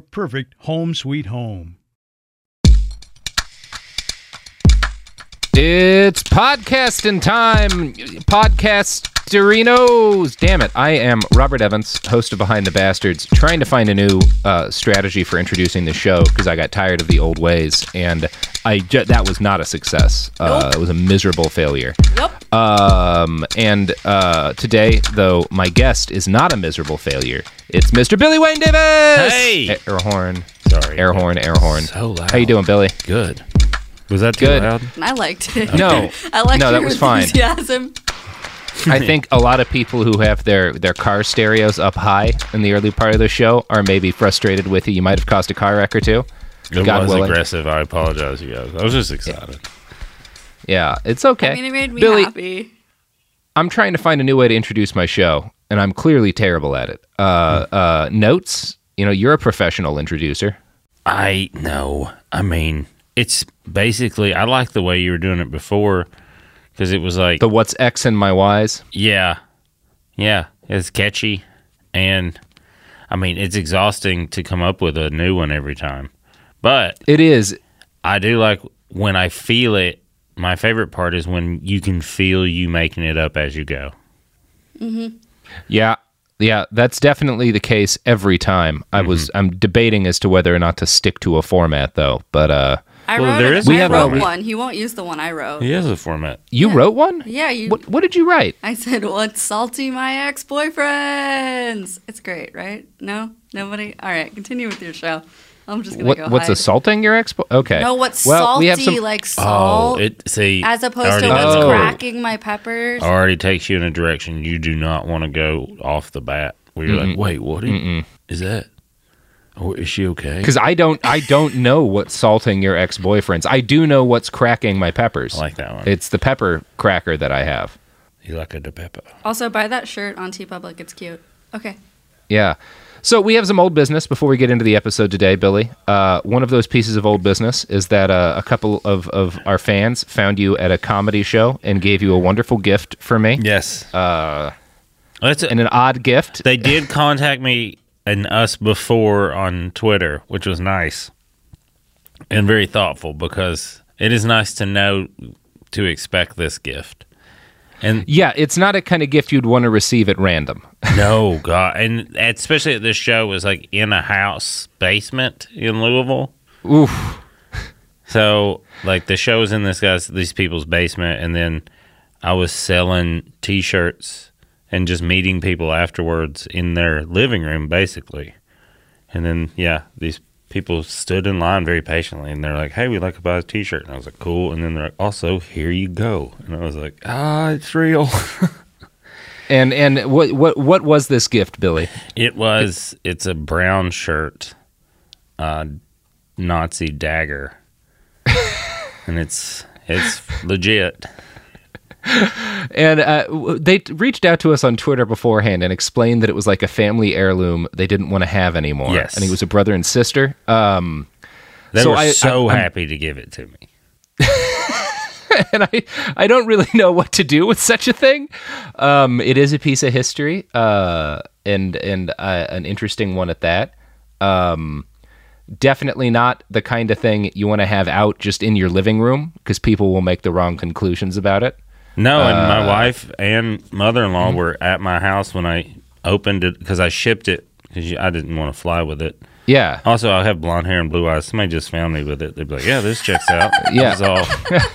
perfect home sweet home. It's podcasting time. Podcasterinos. Damn it. I am Robert Evans, host of Behind the Bastards, trying to find a new uh, strategy for introducing the show because I got tired of the old ways. And I ju- that was not a success. Uh, It was a miserable failure. Yep. Um, and uh, today, though, my guest is not a miserable failure. It's Mr. Billy Wayne Davis. Hey! air horn. Sorry. Air horn. Air horn. So loud. How you doing, Billy? Good. Was that too Good. loud? I liked it. No. I liked it. No, that your was fine. enthusiasm. I think a lot of people who have their, their car stereos up high in the early part of the show are maybe frustrated with you. You might have caused a car wreck or two. It God was willing. aggressive. I apologize, you guys. I was just excited. Yeah, it's okay. I mean, it made me Billy, happy. I'm trying to find a new way to introduce my show, and I'm clearly terrible at it. Uh, uh, notes, you know, you're a professional introducer. I know. I mean, it's basically. I like the way you were doing it before because it was like The what's X and my Y's. Yeah. Yeah. It's catchy. And I mean, it's exhausting to come up with a new one every time. But It is. I do like when I feel it. My favorite part is when you can feel you making it up as you go. Yeah. Yeah, that's definitely the case every time. I was I'm debating as to whether or not to stick to a format though. But uh I Well, wrote, there it- is a I wrote one. He won't use the one I wrote. He has a format. you Yeah. wrote one? Yeah, you. What what did you write? I said, "What's salty, my ex-boyfriends?" It's great, right? No, nobody. All right, continue with your show. I'm just gonna What go. what's hide. assulting your ex? Okay. No, what's well, salty we have some like Oh, salt, it see as opposed already to what's Oh. cracking my peppers. already takes you in a direction you do not want to go off the bat. Where you're like, wait, what is, is that? Or is she okay? Because I don't, I don't know what's salting your ex boyfriends. I do know what's cracking my peppers. I like that one. It's the pepper cracker that I have. you like a de pepper. Also, buy that shirt on TeePublic. It's cute. Okay. Yeah. So we have some old business before we get into the episode today, Billy. Uh, one of those pieces of old business is that uh, a couple of, of our fans found you at a comedy show and gave you a wonderful gift for me, Yes. Uh, That's a, and an odd gift. they did contact me and us before on Twitter, which was nice and very thoughtful because it is nice to know to expect this gift. And Yeah, it's not a kind of gift you'd want to receive at random. no, God, and especially at this show was like in a house basement in Louisville. Oof. So like the show was in this guy's these people's basement, and then I was selling T-shirts and just meeting people afterwards in their living room, basically. And then yeah, these people stood in line very patiently, and they're like, "Hey, we'd like to buy a T-shirt." And I was like, "Cool." And then they're like, "Also, here you go." And I was like, "Ah, it's real." And and what what what was this gift, Billy? it was. It's a brown shirt, uh, Nazi dagger, and it's it's legit. And uh, they reached out to us on Twitter beforehand and explained that it was like a family heirloom they didn't want to have anymore. Yes. and he was a brother and sister. Um, They So were I- so I'm- happy to give it to me. and I, I don't really know what to do with such a thing. Um, it is a piece of history, uh, and and uh, an interesting one at that. Um, definitely not the kind of thing you want to have out just in your living room because people will make the wrong conclusions about it. No, and Uh, my wife and mother-in-law mm-hmm. were at my house when I opened it because I shipped it because I didn't want to fly with it. Yeah, Also, I have blonde hair and blue eyes. Somebody just found me with it. They'd be like, "Yeah, this checks out." Yeah. This is all.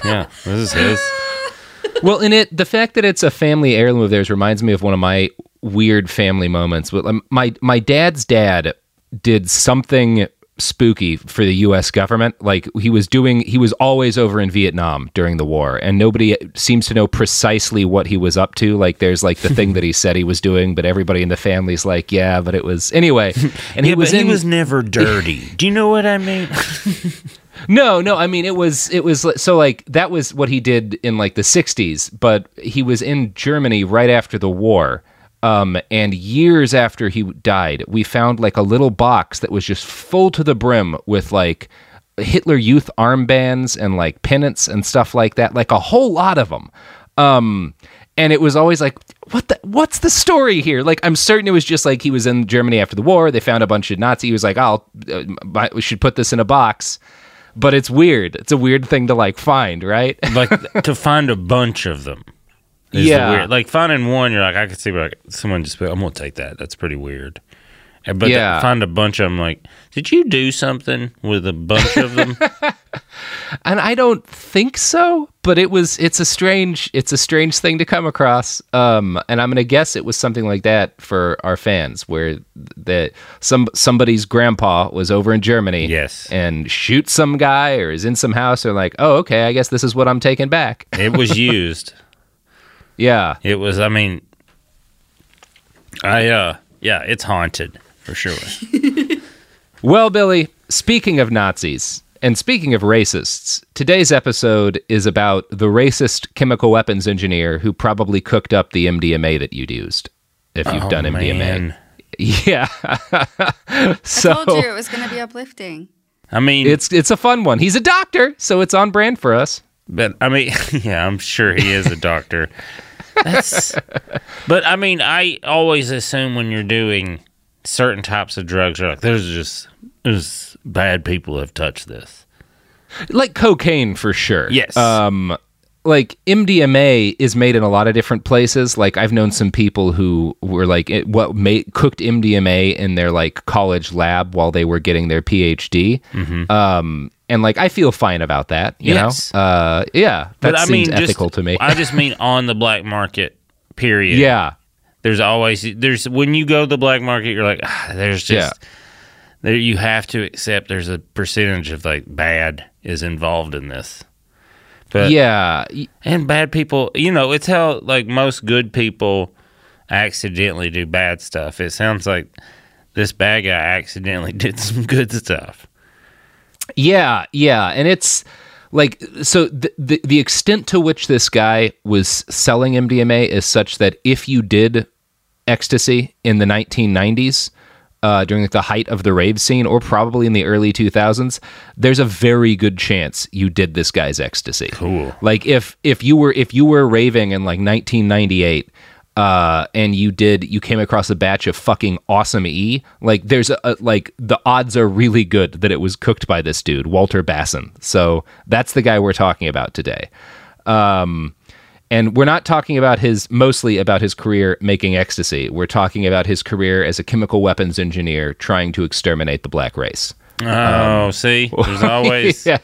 Yeah, this is his. well, in it, the fact that it's a family heirloom of theirs reminds me of one of my weird family moments. Um, my my dad's dad did something spooky for the U.S. government. Like he was doing, he was always over in Vietnam during the war, and nobody seems to know precisely what he was up to. Like there's like the thing that he said he was doing, but everybody in the family's like, yeah, but it was anyway. And he was but in, he was never dirty. Do you know what I mean? no, no. I mean, it was it was so like that was what he did in like the '60s, but he was in Germany right after the war. Um, and years after he died, we found like a little box that was just full to the brim with like Hitler Youth armbands and like pennants and stuff like that, like a whole lot of them. Um, and it was always like, what the, what's the story here? Like, I'm certain it was just like he was in Germany after the war. They found a bunch of Nazi. He was like, I'll, uh, we should put this in a box. But it's weird. It's a weird thing to like find, right? like to find a bunch of them. Yeah. weird. Like finding one, you're like, I could see like someone just. I'm gonna take that. That's pretty weird. But Yeah. to find a bunch of them, like, did you do something with a bunch of them? and I don't think so, but it was it's a strange it's a strange thing to come across. Um, and I'm gonna guess it was something like that for our fans, where that some somebody's grandpa was over in Germany, Yes. and shoots some guy or is in some house, or like, oh, okay, I guess this is what I'm taking back. it was used. Yeah, It was. I mean, I uh, yeah, it's haunted for sure. Well, Billy, speaking of Nazis and speaking of racists, today's episode is about the racist chemical weapons engineer who probably cooked up the MDMA that you'd used. If you've Oh, done MDMA, man. yeah. so I told you it was going to be uplifting. I mean, it's it's a fun one. He's a doctor, so it's on brand for us. But I mean, yeah, I'm sure he is a doctor. That's, but I mean, I always assume when you're doing certain types of drugs, you're like, there's just there's bad people have touched this. Like cocaine for sure. Yes. Um like MDMA is made in a lot of different places. Like I've known some people who were like it, what made cooked MDMA in their like college lab while they were getting their PhD. Um and like I feel fine about that, you Mm-hmm. Yes. know. Uh yeah, that But I seems mean, ethical just, to me. I just mean on the black market. Period. yeah. There's always there's when you go to the black market, you're like, ah, there's just there you have to accept there's a percentage of like bad is involved in this. But yeah. and bad people you know it's how like most good people accidentally do bad stuff. It sounds like this bad guy accidentally did some good stuff. Yeah, yeah, and it's like so the, the the extent to which this guy was selling MDMA is such that if you did ecstasy in the 1990s uh, during like, the height of the rave scene or probably in the early 2000s there's a very good chance you did this guy's ecstasy Cool. like if if you were if you were raving in like 1998 uh, and you did you came across a batch of fucking awesome E, like there's a, a like the odds are really good that it was cooked by this dude, Walter Basson. So that's the guy we're talking about today. Um, and we're not talking about his mostly about his career making ecstasy. We're talking about his career as a chemical weapons engineer trying to exterminate the black race. oh see there's always yeah.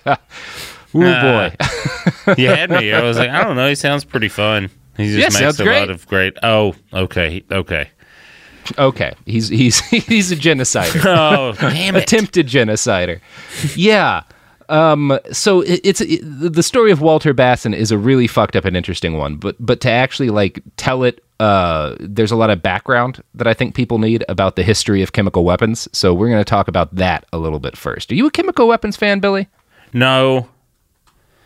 Ooh Ah. boy. you had me i was like i don't know he sounds pretty fun he just Yeah, makes a great. lot of great oh okay okay Okay, he's he's he's a genocider. Oh, damn it. Attempted genocider. Yeah. Um, so it, it's it, the story of Walter Basson is a really fucked up and interesting one, but but to actually like tell it, uh, there's a lot of background that I think people need about the history of chemical weapons. So we're going to talk about that a little bit first. Are you a chemical weapons fan, Billy? No.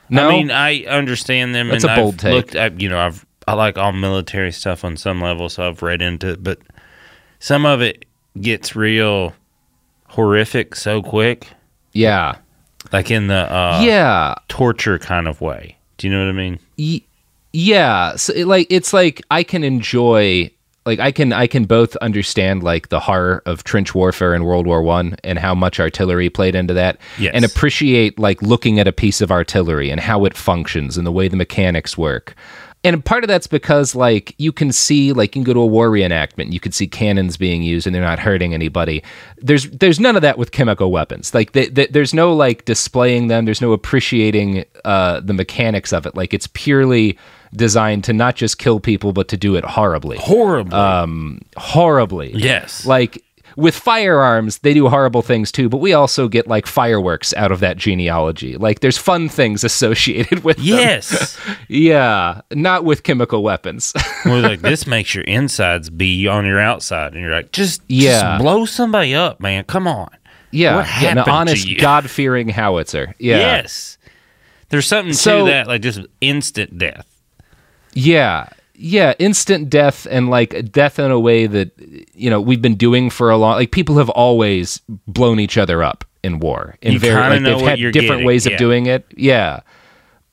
No? I mean, I understand them. That's and a bold I've take. Looked, I, you know, I've I like all military stuff on some level, so I've read into it. But some of it gets real horrific so quick, Yeah. Like in the uh, yeah. torture kind of way. Do you know what I mean? Y- yeah so it, like it's like i can enjoy like i can i can both understand like the horror of trench warfare in world war one and how much artillery played into that Yes. and appreciate like looking at a piece of artillery and how it functions and the way the mechanics work and part of that's because like you can see like you can go to a war reenactment you can see cannons being used and they're not hurting anybody. There's there's none of that with chemical weapons. Like they, they, there's no like displaying them. There's no appreciating uh, the mechanics of it. Like it's purely designed to not just kill people but to do it horribly. Horribly. Um horribly. Yes. like with firearms they do horrible things too but we also get like fireworks out of that genealogy like there's fun things associated with them. yes. Yeah, not with chemical weapons. We're like, this makes your insides be on your outside, and you're like, just Yeah. just blow somebody up, man. Come on. yeah, What yeah, an honest. God-fearing howitzer. Yeah, Yes. There's something So- to that, like just instant death. yeah, yeah. Instant death and like death in a way that you know we've been doing for a long. Like people have always blown each other up in war. In You very like know they've what had different getting, ways of doing it. Yeah.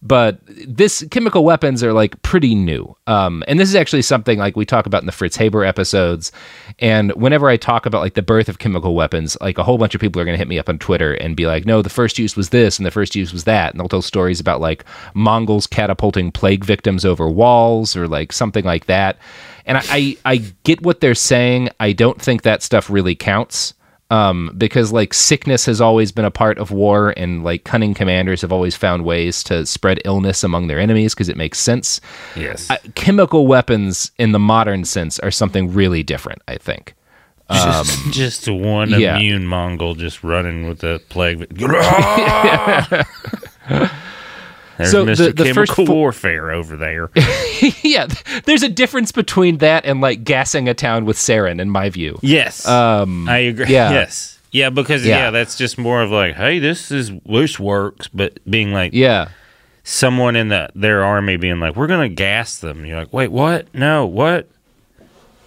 But this chemical weapons are like pretty new. Um, and this is actually something like we talk about in the Fritz Haber episodes. And whenever I talk about like the birth of chemical weapons, like a whole bunch of people are going to hit me up on Twitter and be like, no, the first use was this and the first use was that. And they'll tell stories about like Mongols catapulting plague victims over walls or like something like that. And I, I, I get what they're saying. I don't think that stuff really counts um, because like sickness has always been a part of war, and like cunning commanders have always found ways to spread illness among their enemies because it makes sense. Yes. I, chemical weapons in the modern sense are something really different. I think. just, just one Um, yeah. immune Mongol just running with the plague. There's So Mr. the- the first Chemical fo- Warfare over there. yeah, there's a difference between that and like gassing a town with sarin, in my view. yes. Um, I agree. yeah. Yes. Yeah, because Yeah. yeah. that's just more of like, hey, this is this works, but being like yeah, someone in the their army being like, we're gonna gas them. You're like, wait, what? No, what?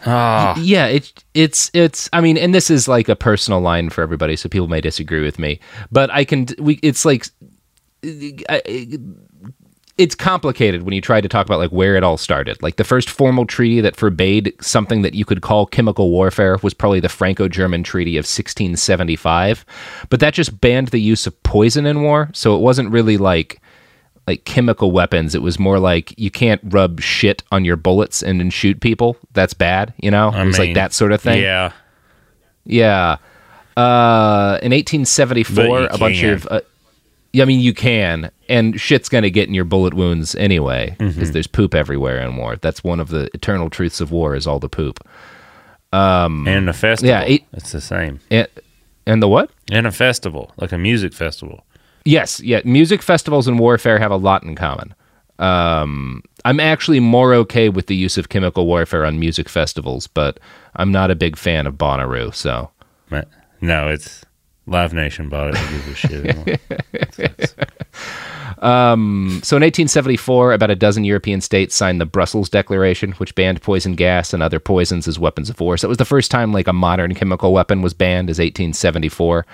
Ah, yeah. It, it's it's. I mean, and this is like a personal line for everybody, so people may disagree with me, but I can. We. It's like. It's complicated when you try to talk about like where it all started. Like the first formal treaty that forbade something that you could call chemical warfare was probably the Franco-German Treaty of 1675, but that just banned the use of poison in war. So it wasn't really like like chemical weapons. It was more like you can't rub shit on your bullets and then shoot people. That's bad, you know. I it was mean, like that sort of thing. Yeah. Yeah. Uh, in 1874, a bunch of. Uh, I mean, you can, and shit's gonna get in your bullet wounds anyway, because Mm-hmm. there's poop everywhere in war. That's one of the eternal truths of war: is all the poop. And a festival. yeah, it- it's the same. And, and the what? And a festival, like a music festival. Yes, yeah. Music festivals and warfare have a lot in common. Um, I'm actually more okay with the use of chemical warfare on music festivals, but I'm not a big fan of Bonnaroo. So. No, it's Live Nation bought it. Shit. anymore. So in 1874, about a dozen European states signed the Brussels Declaration, which banned poison gas and other poisons as weapons of war. So it was the first time like a modern chemical weapon was banned, as 1874.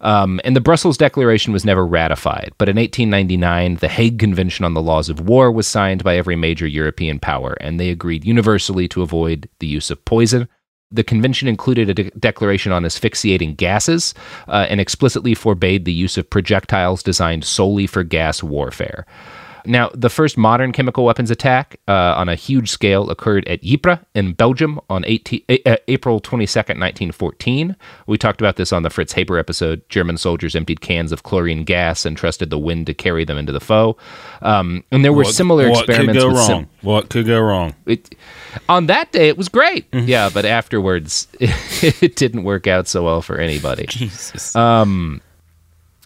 Um, and the Brussels Declaration was never ratified, but in 1899, the Hague Convention on the Laws of War was signed by every major European power, and they agreed universally to avoid the use of poison. The convention included a de- declaration on asphyxiating gases uh, and explicitly forbade the use of projectiles designed solely for gas warfare. Now, the first modern chemical weapons attack uh, on a huge scale occurred at Ypres in Belgium on 18, uh, April 22nd, 1914. We talked about this on the Fritz Haber episode. German soldiers emptied cans of chlorine gas and trusted the wind to carry them into the foe. Um, and there were What- similar what experiments could go wrong? sim- what could go wrong? it, on that day, it was great. Yeah, but afterwards, it, didn't work out so well for anybody. Jesus.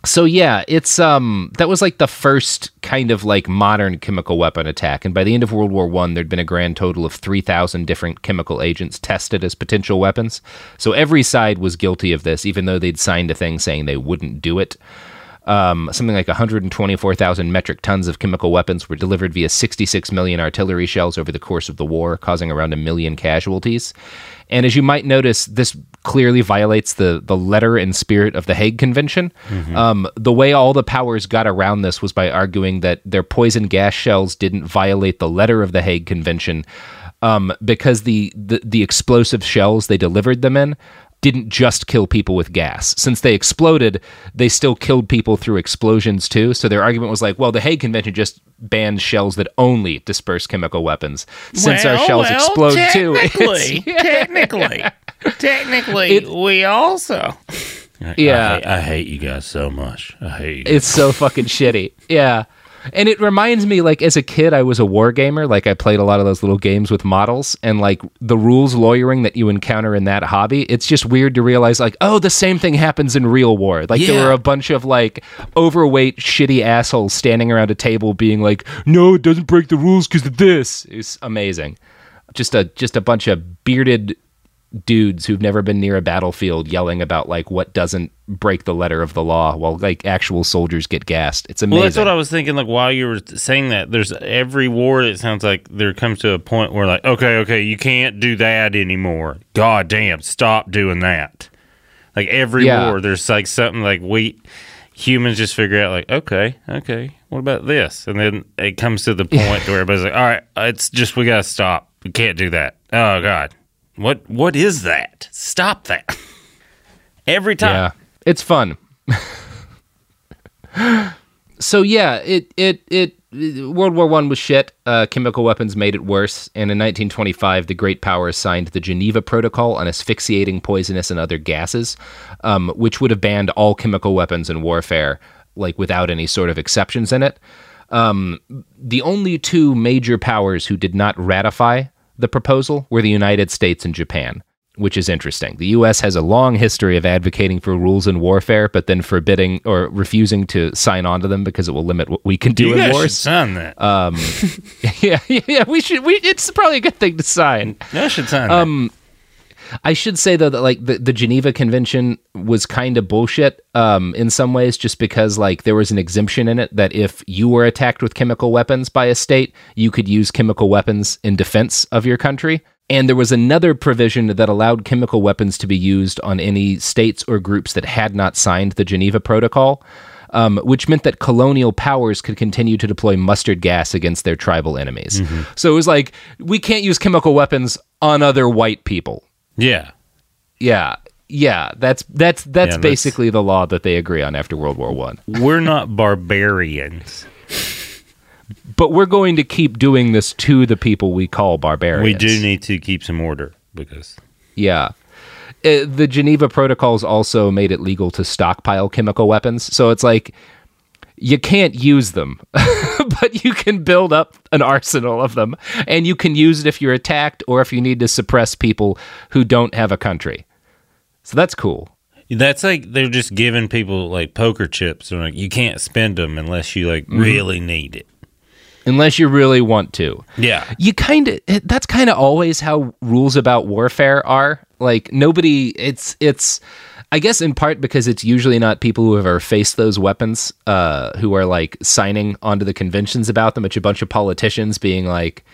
So yeah, it's um that was like the first kind of like modern chemical weapon attack, and by the end of World War One, there'd been a grand total of three thousand different chemical agents tested as potential weapons. So every side was guilty of this, even though they'd signed a thing saying they wouldn't do it. Um, something like 124,000 metric tons of chemical weapons were delivered via 66 million artillery shells over the course of the war, causing around a million casualties. And as you might notice, this clearly violates the, the letter and spirit of the Hague Convention. Um, the way all the powers got around this was by arguing that their poison gas shells didn't violate the letter of the Hague Convention um, because the, the, the explosive shells they delivered them in didn't just kill people with gas. Since they exploded, they still killed people through explosions too. So their argument was like, well, the Hague Convention just banned shells that only disperse chemical weapons. Since our shells explode too, technically, it's- technically, technically, It- we also. Yeah. I hate, I hate you guys so much. I hate you. it's so fucking shitty. Yeah. And it reminds me, like, as a kid, I was a war gamer. Like, I played a lot of those little games with models, and like the rules lawyering that you encounter in that hobby, it's just weird to realize, like, oh, the same thing happens in real war. Like, there were a bunch of like overweight, shitty assholes standing around a table, being like, "No, it doesn't break the rules because of this." It's amazing. Just a just a bunch of bearded dudes who've never been near a battlefield yelling about like what doesn't break the letter of the law while like actual soldiers get gassed. It's amazing. Well, that's what I was thinking. Like while you were saying that, there's every war. It sounds like there comes to a point where, like, okay, okay, you can't do that anymore. God damn, stop doing that. Like every Yeah. war, there's like something like we humans just figure out, like, okay, okay, what about this? And then it comes to the point where everybody's like, all right, it's just we gotta stop. We can't do that. Oh God, what what is that? Stop that. every time. Yeah, it's fun. so yeah, it it it World War One was shit. Uh, chemical weapons made it worse, and in 1925, the great powers signed the Geneva Protocol on asphyxiating, poisonous, and other gases, um, which would have banned all chemical weapons in warfare, like without any sort of exceptions in it. Um, the only two major powers who did not ratify the proposal were the United States and Japan, which is interesting. The U.S. has a long history of advocating for rules in warfare, but then forbidding or refusing to sign on to them because it will limit what we can do You in guys should sign that. Um, yeah, yeah, we should. We it's probably a good thing to sign. I should sign that. I should say though that like the, the Geneva Convention was kind of bullshit um, in some ways, just because like there was an exemption in it that if you were attacked with chemical weapons by a state, you could use chemical weapons in defense of your country. And there was another provision that allowed chemical weapons to be used on any states or groups that had not signed the Geneva Protocol. Um, which meant that colonial powers could continue to deploy mustard gas against their tribal enemies. So it was like, we can't use chemical weapons on other white people. Yeah. Yeah, yeah, that's that's that's Yeah, that's- basically the law that they agree on after World War One. We're not barbarians. But we're going to keep doing this to the people we call barbarians. We do need to keep some order because Yeah. Uh, the Geneva Protocols also made it legal to stockpile chemical weapons. So it's like you can't use them, but you can build up an arsenal of them and you can use it if you're attacked or if you need to suppress people who don't have a country. So that's cool. that's like they're just giving people like poker chips. They're like you can't spend them unless you like mm-hmm. really need it. Unless you really want to. Yeah. you kind of eh, that's kind of always how rules about warfare are like nobody it's it's i guess in part because it's usually not people who have ever faced those weapons uh who are like signing onto the conventions about them it's a bunch of politicians being like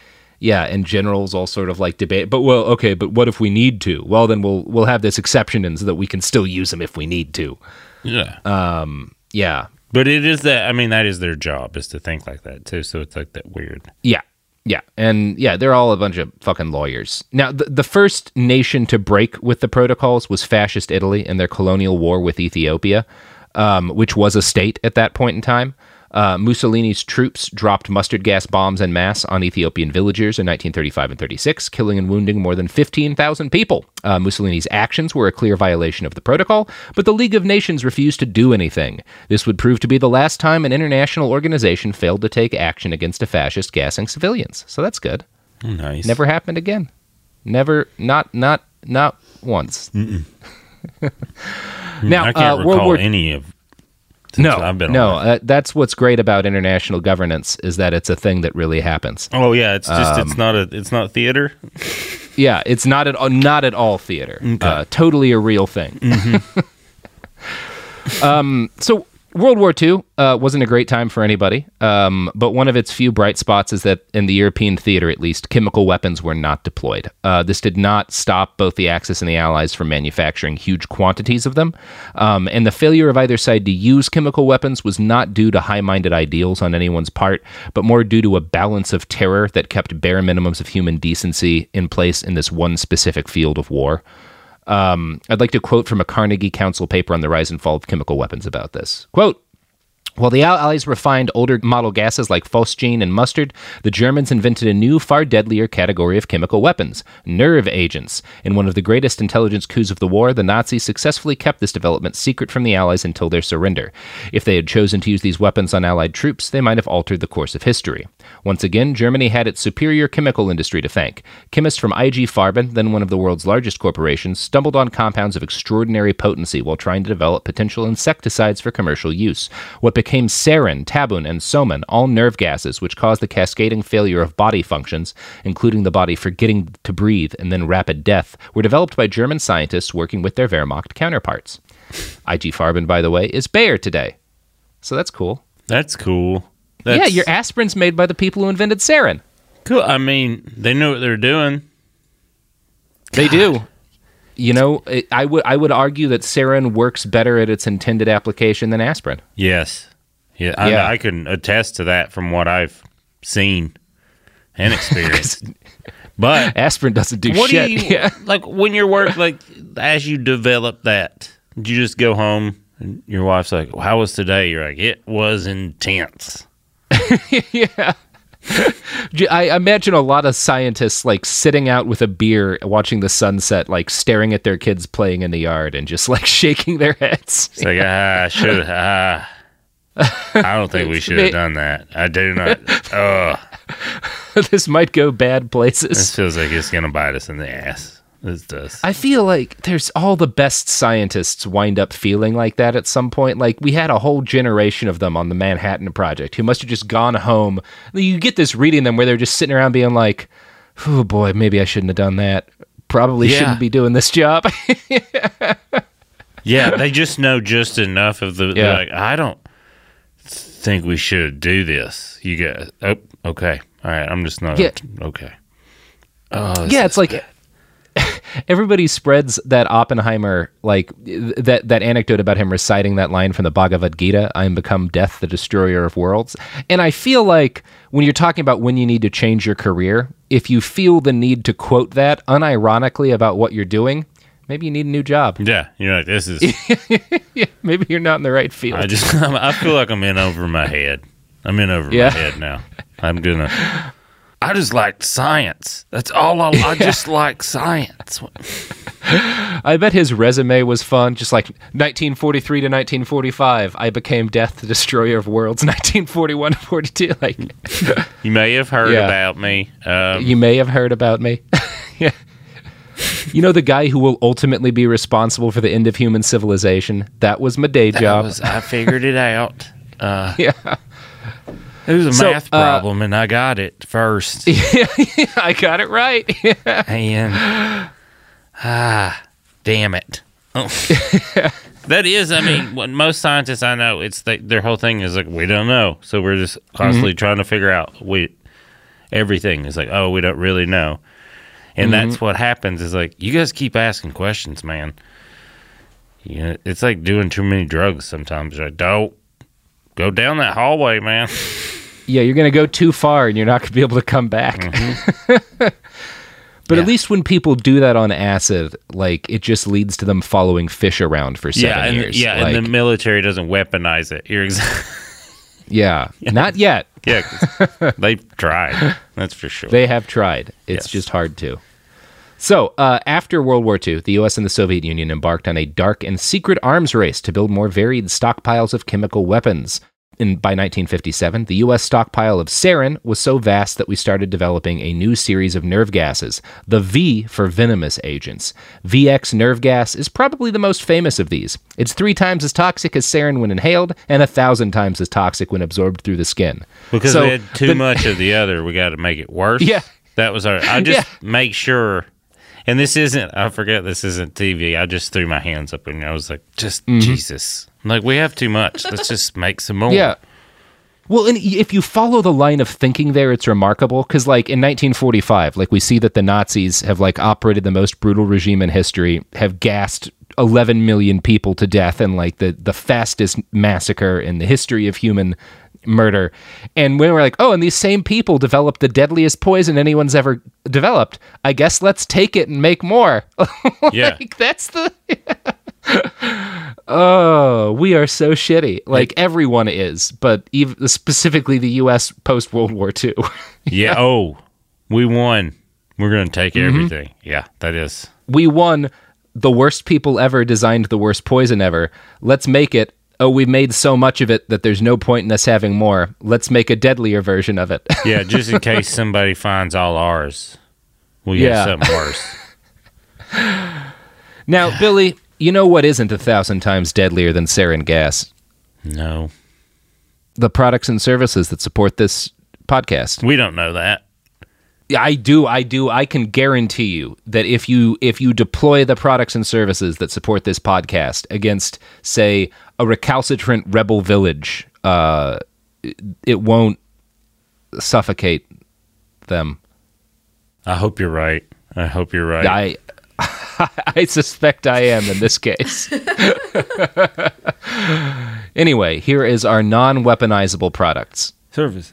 yeah and generals all sort of like debate but well okay but what if we need to well then we'll we'll have this exception in so that we can still use them if we need to Yeah. um yeah but it is that I mean that is their job is to think like that too. So it's like that weird. Yeah. Yeah. And yeah, they're all a bunch of fucking lawyers. Now, the, the first nation to break with the protocols was fascist Italy in their colonial war with Ethiopia, um, which was a state at that point in time. Uh, Mussolini's troops dropped mustard gas bombs en masse on Ethiopian villagers in 1935 and 36, killing and wounding more than 15,000 people. Uh, Mussolini's actions were a clear violation of the protocol, but the League of Nations refused to do anything. This would prove to be the last time an international organization failed to take action against a fascist gassing civilians. So that's good. Nice. Never happened again. Never, not, not, not once. now, I can't uh, recall War any of. Since no, I've been no. Uh, that's what's great about international governance is that it's a thing that really happens. Oh yeah, it's just Um, it's not a it's not theater. Yeah, it's not at all, not at all theater. Uh, totally a real thing. um, so World War II uh, wasn't a great time for anybody, um, but one of its few bright spots is that in the European theater, at least, chemical weapons were not deployed. Uh, this did not stop both the Axis and the Allies from manufacturing huge quantities of them, um, and the failure of either side to use chemical weapons was not due to high-minded ideals on anyone's part, but more due to a balance of terror that kept bare minimums of human decency in place in this one specific field of war. Um, I'd like to quote from a Carnegie Council paper on the rise and fall of chemical weapons about this. Quote, while the Allies refined older model gases like phosgene and mustard, the Germans invented a new, far deadlier category of chemical weapons nerve agents. In one of the greatest intelligence coups of the war, the Nazis successfully kept this development secret from the Allies until their surrender. If they had chosen to use these weapons on Allied troops, they might have altered the course of history. Once again, Germany had its superior chemical industry to thank. Chemists from IG Farben, then one of the world's largest corporations, stumbled on compounds of extraordinary potency while trying to develop potential insecticides for commercial use. What became sarin, tabun, and soman, all nerve gases which cause the cascading failure of body functions, including the body forgetting to breathe and then rapid death, were developed by German scientists working with their Wehrmacht counterparts. IG Farben, by the way, is Bayer today. So that's cool. That's cool. yeah, your aspirin's made by the people who invented sarin. cool. I mean, they know what they're doing. They do. You know, it, I would I would argue that sarin works better at its intended application than aspirin. Yes. Yeah, I, Yeah. I can attest to that from what I've seen and experienced. but Aspirin doesn't do what shit. do you yeah. like when your work like as you develop that? Do you just go home and your wife's like, "How was today?" You're like, "It was intense." yeah. I imagine a lot of scientists like sitting out with a beer, watching the sunset, like staring at their kids playing in the yard and just like shaking their heads. It's like, ah, should ah. I don't think we should have done that. I do not. Oh, this might go bad places. this feels like it's gonna bite us in the ass. This does. I feel like there's all the best scientists wind up feeling like that at some point. Like we had a whole generation of them on the Manhattan Project who must have just gone home. You get this reading them where they're just sitting around being like, "Oh boy, maybe I shouldn't have done that. Probably Yeah. shouldn't be doing this job." Yeah, they just know just enough of the. Yeah. Like, I don't think we should do this. You guys. Oh, okay. All right. I'm just not. Yeah. Okay. Oh, yeah, it's like everybody spreads that Oppenheimer like that that anecdote about him reciting that line from the Bhagavad Gita, "I am become death, the destroyer of worlds." And I feel like when you're talking about when you need to change your career, if you feel the need to quote that unironically about what you're doing, maybe you need a new job. Yeah, you're like this is. Maybe you're not in the right field. I just. I feel like I'm in over my head. I'm in over Yeah. my head now. I'm gonna. I just like science. That's all I. I just like science. I bet his resume was fun. Just like 1943 to 1945, I became Death, the Destroyer of Worlds. 1941 to 42, like You may have heard Yeah. about me. Um, you may have heard about me. yeah. You know the guy who will ultimately be responsible for the end of human civilization? That was my day job. was- I figured it out. Uh, yeah. it was a So, math uh, problem, and I got it first. Yeah, I got it right. and ah, damn it. Oh. that is, I mean, what most scientists I know, it's the, their whole thing is like we don't know, so we're just constantly trying to figure out we everything is like oh we don't really know, and mm-hmm. that's what happens is like you guys keep asking questions, man. You know, it's like doing too many drugs sometimes. You're like, don't go down that hallway, man. yeah, you're going to go too far and you're not going to be able to come back. Mm-hmm. but Yeah. at least when people do that on acid, like it just leads to them following fish around for seven yeah, and years. yeah, like, and the military doesn't weaponize it. You're exactly. Yeah, not yet. yeah, they've tried. That's for sure. They have tried. It's Yes. just hard to. So, uh, after World War II, the U.S. and the Soviet Union embarked on a dark and secret arms race to build more varied stockpiles of chemical weapons. In, by 1957, the U.S. stockpile of sarin was so vast that we started developing a new series of nerve gases, the V for venomous agents. VX nerve gas is probably the most famous of these. It's three times as toxic as sarin when inhaled, and a thousand times as toxic when absorbed through the skin. Because So, we had too the- much of the other, we got to make it worse. Yeah. that was our. I just make sure. And this isn't. I forget this isn't TV. I just threw my hands up and I was like, just mm-hmm. Jesus. I'm like we have too much. Let's just make some more. Yeah. Well, and if you follow the line of thinking there, it's remarkable because, like, in 1945, like, we see that the Nazis have, like, operated the most brutal regime in history, have gassed 11 million people to death and like, the, the fastest massacre in the history of human murder. And when we're like, oh, and these same people developed the deadliest poison anyone's ever developed, I guess let's take it and make more. Yeah. that's the. Oh, we are so shitty. Like everyone is, but even specifically the U.S. post World War II. Yeah. Oh, we won. We're gonna take Mm-hmm. everything. Yeah, that is. we won. The worst people ever designed the worst poison ever. Let's make it. Oh, we've made so much of it that there's no point in us having more. Let's make a deadlier version of it. Yeah, just in case somebody finds all ours, we Yeah. have something worse. now, Billy, you know what isn't a thousand times deadlier than sarin gas? No, The products and services that support this podcast. we don't know that. I do. I do. I can guarantee you that if you if you deploy the products and services that support this podcast against, say, a recalcitrant rebel village, uh, it, it won't suffocate them. I hope you're right. I hope you're right. I I suspect I am in this case. anyway, here is our non-weaponizable products. Services.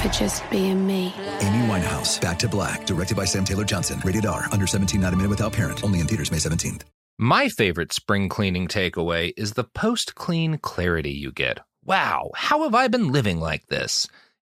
for just being me. Amy Winehouse, Back to Black, directed by Sam Taylor Johnson. Rated R, under 17, not a minute without parent. Only in theaters May 17th. My favorite spring cleaning takeaway is the post clean clarity you get. Wow, how have I been living like this?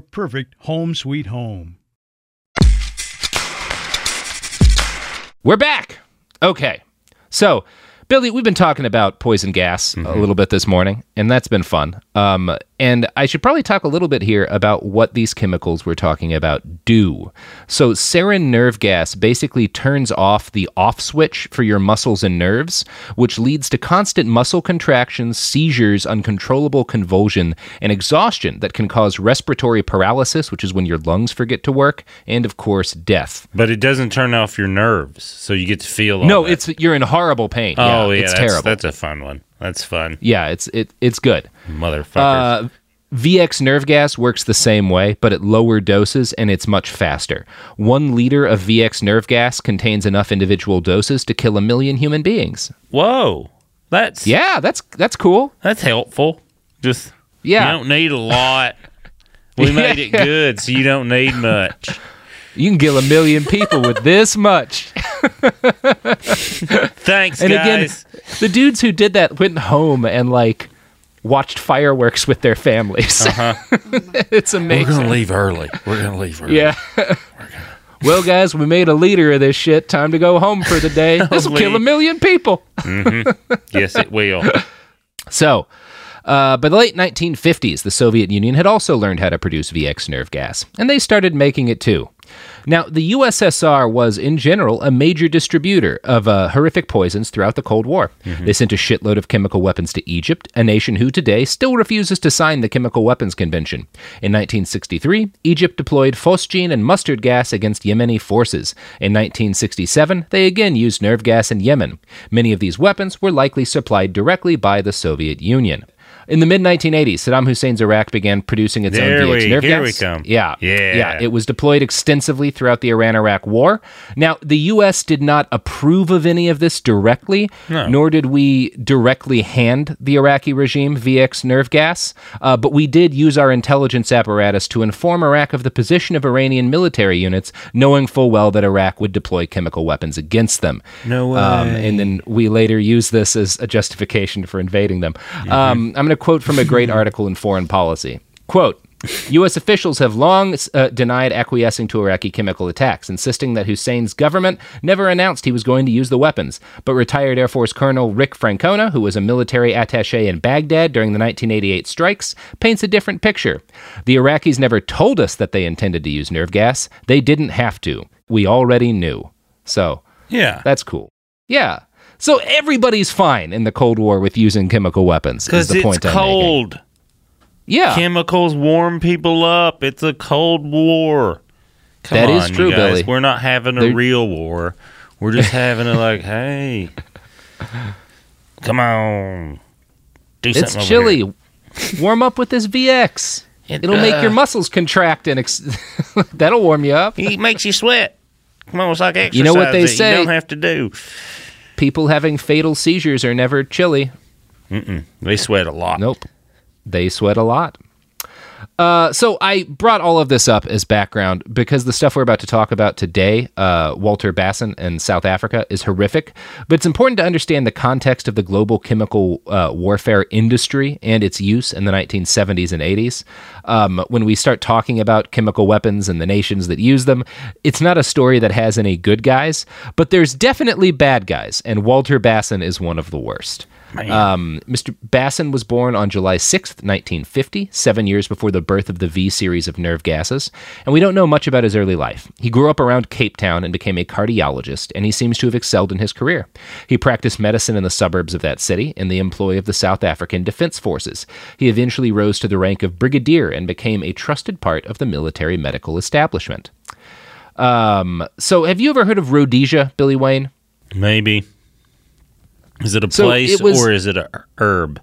perfect home sweet home. We're back. Okay. So, Billy, we've been talking about poison gas a little bit this morning, and that's been fun. Um, and I should probably talk a little bit here about what these chemicals we're talking about do. So, sarin nerve gas basically turns off the off switch for your muscles and nerves, which leads to constant muscle contractions, seizures, uncontrollable convulsion, and exhaustion that can cause respiratory paralysis, which is when your lungs forget to work, and of course, death. But it doesn't turn off your nerves, so you get to feel. All No, that. it's you're in horrible pain. oh yeah, it's that's, terrible. That's a fun one. That's fun, yeah, it's it it's good. motherfuckers. Uh, VX nerve gas works the same way, but at lower doses and it's much faster. One liter of VX nerve gas contains enough individual doses to kill a million human beings. Whoa, that's Yeah, that's that's cool. that's helpful. Just Yeah. you don't need a lot. We made it good, so you don't need much. You can kill a million people with this much. Thanks, And guys. again, the dudes who did that went home and like watched fireworks with their families. Uh-huh. it's amazing. We're gonna leave early. We're gonna leave early. Yeah. well, guys, we made a leader of this shit. Time to go home for the day. This will kill a million people. Yes, it will. So, uh, by the late 1950s, the Soviet Union had also learned how to produce VX nerve gas, and they started making it too. Now, the USSR was, in general, a major distributor of uh, horrific poisons throughout the Cold War. They sent a shitload of chemical weapons to Egypt, a nation who today still refuses to sign the Chemical Weapons Convention. In 1963, Egypt deployed phosgene and mustard gas against Yemeni forces. In 1967, they again used nerve gas in Yemen. Many of these weapons were likely supplied directly by the Soviet Union. In the mid 1980s, Saddam Hussein's Iraq began producing its There own VX we- nerve here we gas. come. Yeah, Yeah. yeah. It was deployed extensively throughout the Iran-Iraq War. Now, the U.S. did not approve of any of this directly, nor did we directly hand the Iraqi regime VX nerve gas. Uh, but we did use our intelligence apparatus to inform Iraq of the position of Iranian military units, knowing full well that Iraq would deploy chemical weapons against them. No way. Um, and then we later use this as a justification for invading them. Um, I'm going to quote from a great article in Foreign Policy. Quote, U.S. officials have long uh, denied acquiescing to Iraqi chemical attacks, insisting that Hussein's government never announced he was going to use the weapons. But retired Air Force Colonel Rick Francona, who was a military attache in Baghdad during the 1988 strikes, paints a different picture. The Iraqis never told us that they intended to use nerve gas. They didn't have to. We already knew. So, Yeah. that's cool. Yeah. So everybody's fine in the Cold War with using chemical weapons. Because the it's point cold. Yeah. Chemicals warm people up. It's a cold war. Come That on, is true, guys. Billy. We're not having a They're- real war. We're just having a like, hey, come on, do it's something. over chilly. Warm up with this VX. It, It'll make uh, your muscles contract and ex- that'll warm you up. It makes you sweat. Come on, it's like exercise. You know what they say. You don't have to do. People having fatal seizures are never chilly. They sweat a lot. Nope. They sweat a lot. Uh, so I brought all of this up as background because the stuff we're about to talk about today, uh, Walter Basson in South Africa, is horrific. But it's important to understand the context of the global chemical uh, warfare industry and its use in the 1970s and 80s. Um, when we start talking about chemical weapons and the nations that use them, it's not a story that has any good guys, but there's definitely bad guys, and Walter Basson is one of the worst. Um, Mr. Basson was born on July 6th, 1950, seven years before the birth of the V series of nerve gases, and we don't know much about his early life. He grew up around Cape Town and became a cardiologist, and he seems to have excelled in his career. He practiced medicine in the suburbs of that city in the employ of the South African Defense Forces. He eventually rose to the rank of brigadier and became a trusted part of the military medical establishment. Um, so, have you ever heard of Rhodesia, Billy Wayne? Maybe. Is it a So place it was- or is it a herb?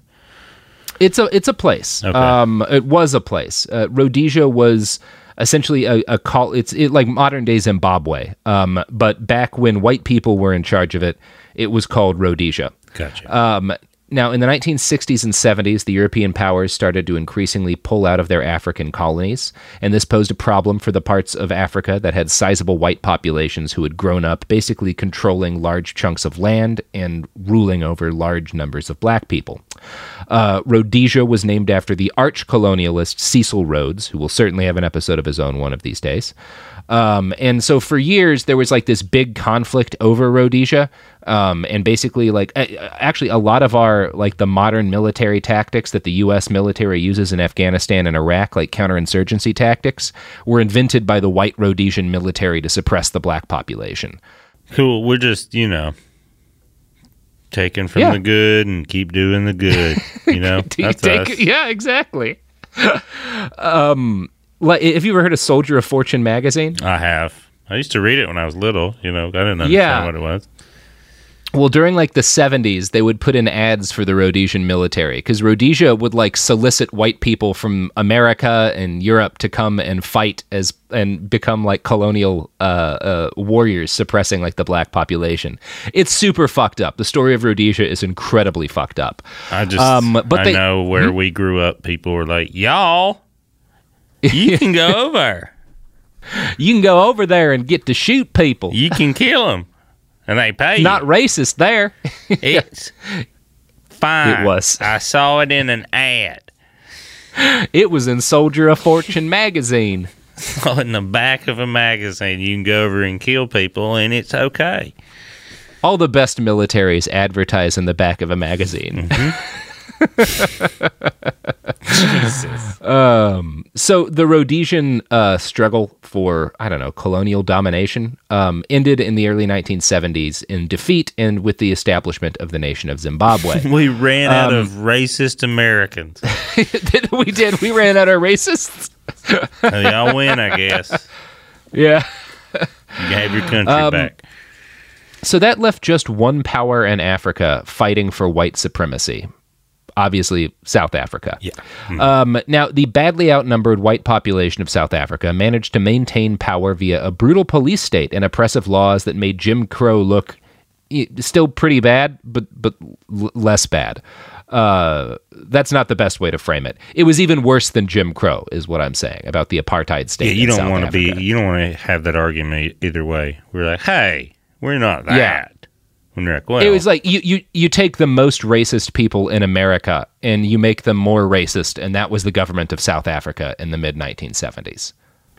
It's a it's a place. Okay. Um, it was a place. Uh, Rhodesia was essentially a, a call. It's it, like modern day Zimbabwe. Um, but back when white people were in charge of it, it was called Rhodesia. Gotcha. Um, now, in the 1960s and 70s, the European powers started to increasingly pull out of their African colonies, and this posed a problem for the parts of Africa that had sizable white populations who had grown up basically controlling large chunks of land and ruling over large numbers of black people. Uh, Rhodesia was named after the arch colonialist Cecil Rhodes, who will certainly have an episode of his own one of these days. Um, and so for years there was like this big conflict over Rhodesia, um, and basically like actually a lot of our like the modern military tactics that the U.S. military uses in Afghanistan and Iraq, like counterinsurgency tactics, were invented by the white Rhodesian military to suppress the black population. Cool. We're just, you know, taking from Yeah. the good and keep doing the good. You know, that's Take- us. yeah, exactly. um, like, have you ever heard of Soldier of Fortune magazine? I have. I used to read it when I was little. You know, I didn't understand Yeah. what it was. Well, during like the 70s, they would put in ads for the Rhodesian military because Rhodesia would like solicit white people from America and Europe to come and fight as and become like colonial uh, uh, warriors suppressing like the black population. It's super fucked up. The story of Rhodesia is incredibly fucked up. I just, Um, but I they- know where Hmm? we grew up. People were like, "Y'all, you can go over. You can go over there and get to shoot people. You can kill them, and they pay you." Not racist there. It's fine. It was. I saw it in an ad. It was in Soldier of Fortune magazine. It in the back of a magazine. You can go over and kill people, and it's okay. All the best militaries advertise in the back of a magazine. Mm-hmm. Um, so the Rhodesian uh, struggle for I don't know colonial domination um, ended in the early 1970s in defeat and with the establishment of the nation of Zimbabwe. We ran out Um, of racist Americans. we did. We ran out of racists. Uh, Y'all win, I guess. Yeah. You can have your country Um, back. So that left just one power in Africa fighting for white supremacy. Obviously, South Africa. Yeah. Um, now, the badly outnumbered white population of South Africa managed to maintain power via a brutal police state and oppressive laws that made Jim Crow look still pretty bad, but but less bad. Uh, that's not the best way to frame it. It was even worse than Jim Crow, is what I'm saying about the apartheid state. Yeah, you don't want to be. You don't want to have that argument either way. We're like, hey, we're not that. Yeah. Like, well, it was like you, you you take the most racist people in America and you make them more racist, and that was the government of South Africa in the mid 1970s.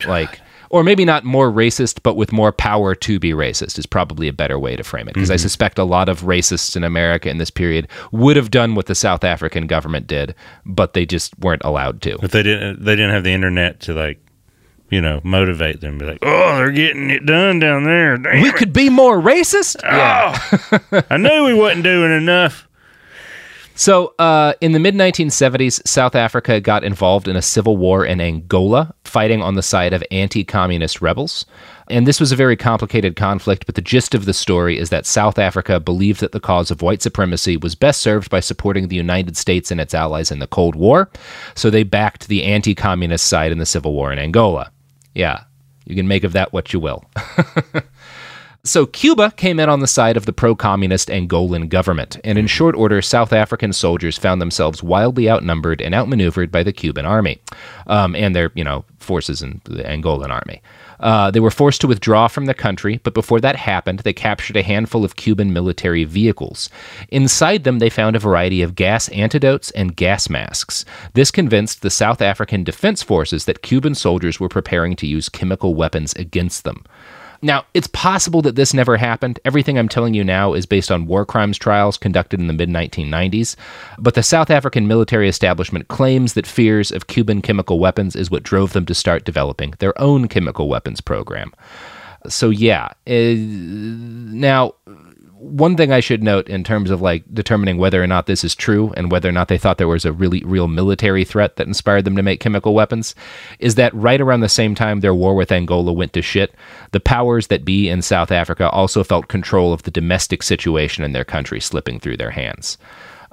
Like, or maybe not more racist, but with more power to be racist is probably a better way to frame it. Because I Mhm. suspect a lot of racists in America in this period would have done what the South African government did, but they just weren't allowed to. if they didn't, they didn't have the internet to like, you know, motivate them. Be like, oh, they're getting it done down there. Damn We it. could be more racist. Yeah. I knew we wasn't doing enough. So, uh, in the mid 1970s, South Africa got involved in a civil war in Angola, fighting on the side of anti communist rebels. And this was a very complicated conflict, but the gist of the story is that South Africa believed that the cause of white supremacy was best served by supporting the United States and its allies in the Cold War. So they backed the anti communist side in the civil war in Angola. Yeah, you can make of that what you will. So Cuba came in on the side of the pro-communist Angolan government, and in short order, South African soldiers found themselves wildly outnumbered and outmaneuvered by the Cuban army um, and their, you know, forces in the Angolan army. Uh, they were forced to withdraw from the country, but before that happened, they captured a handful of Cuban military vehicles. Inside them, they found a variety of gas antidotes and gas masks. This convinced the South African Defense Forces that Cuban soldiers were preparing to use chemical weapons against them. Now, it's possible that this never happened. Everything I'm telling you now is based on war crimes trials conducted in the mid 1990s. But the South African military establishment claims that fears of Cuban chemical weapons is what drove them to start developing their own chemical weapons program. So, yeah. Uh, now, one thing I should note in terms of like determining whether or not this is true and whether or not they thought there was a really real military threat that inspired them to make chemical weapons is that right around the same time their war with Angola went to shit, the powers that be in South Africa also felt control of the domestic situation in their country slipping through their hands.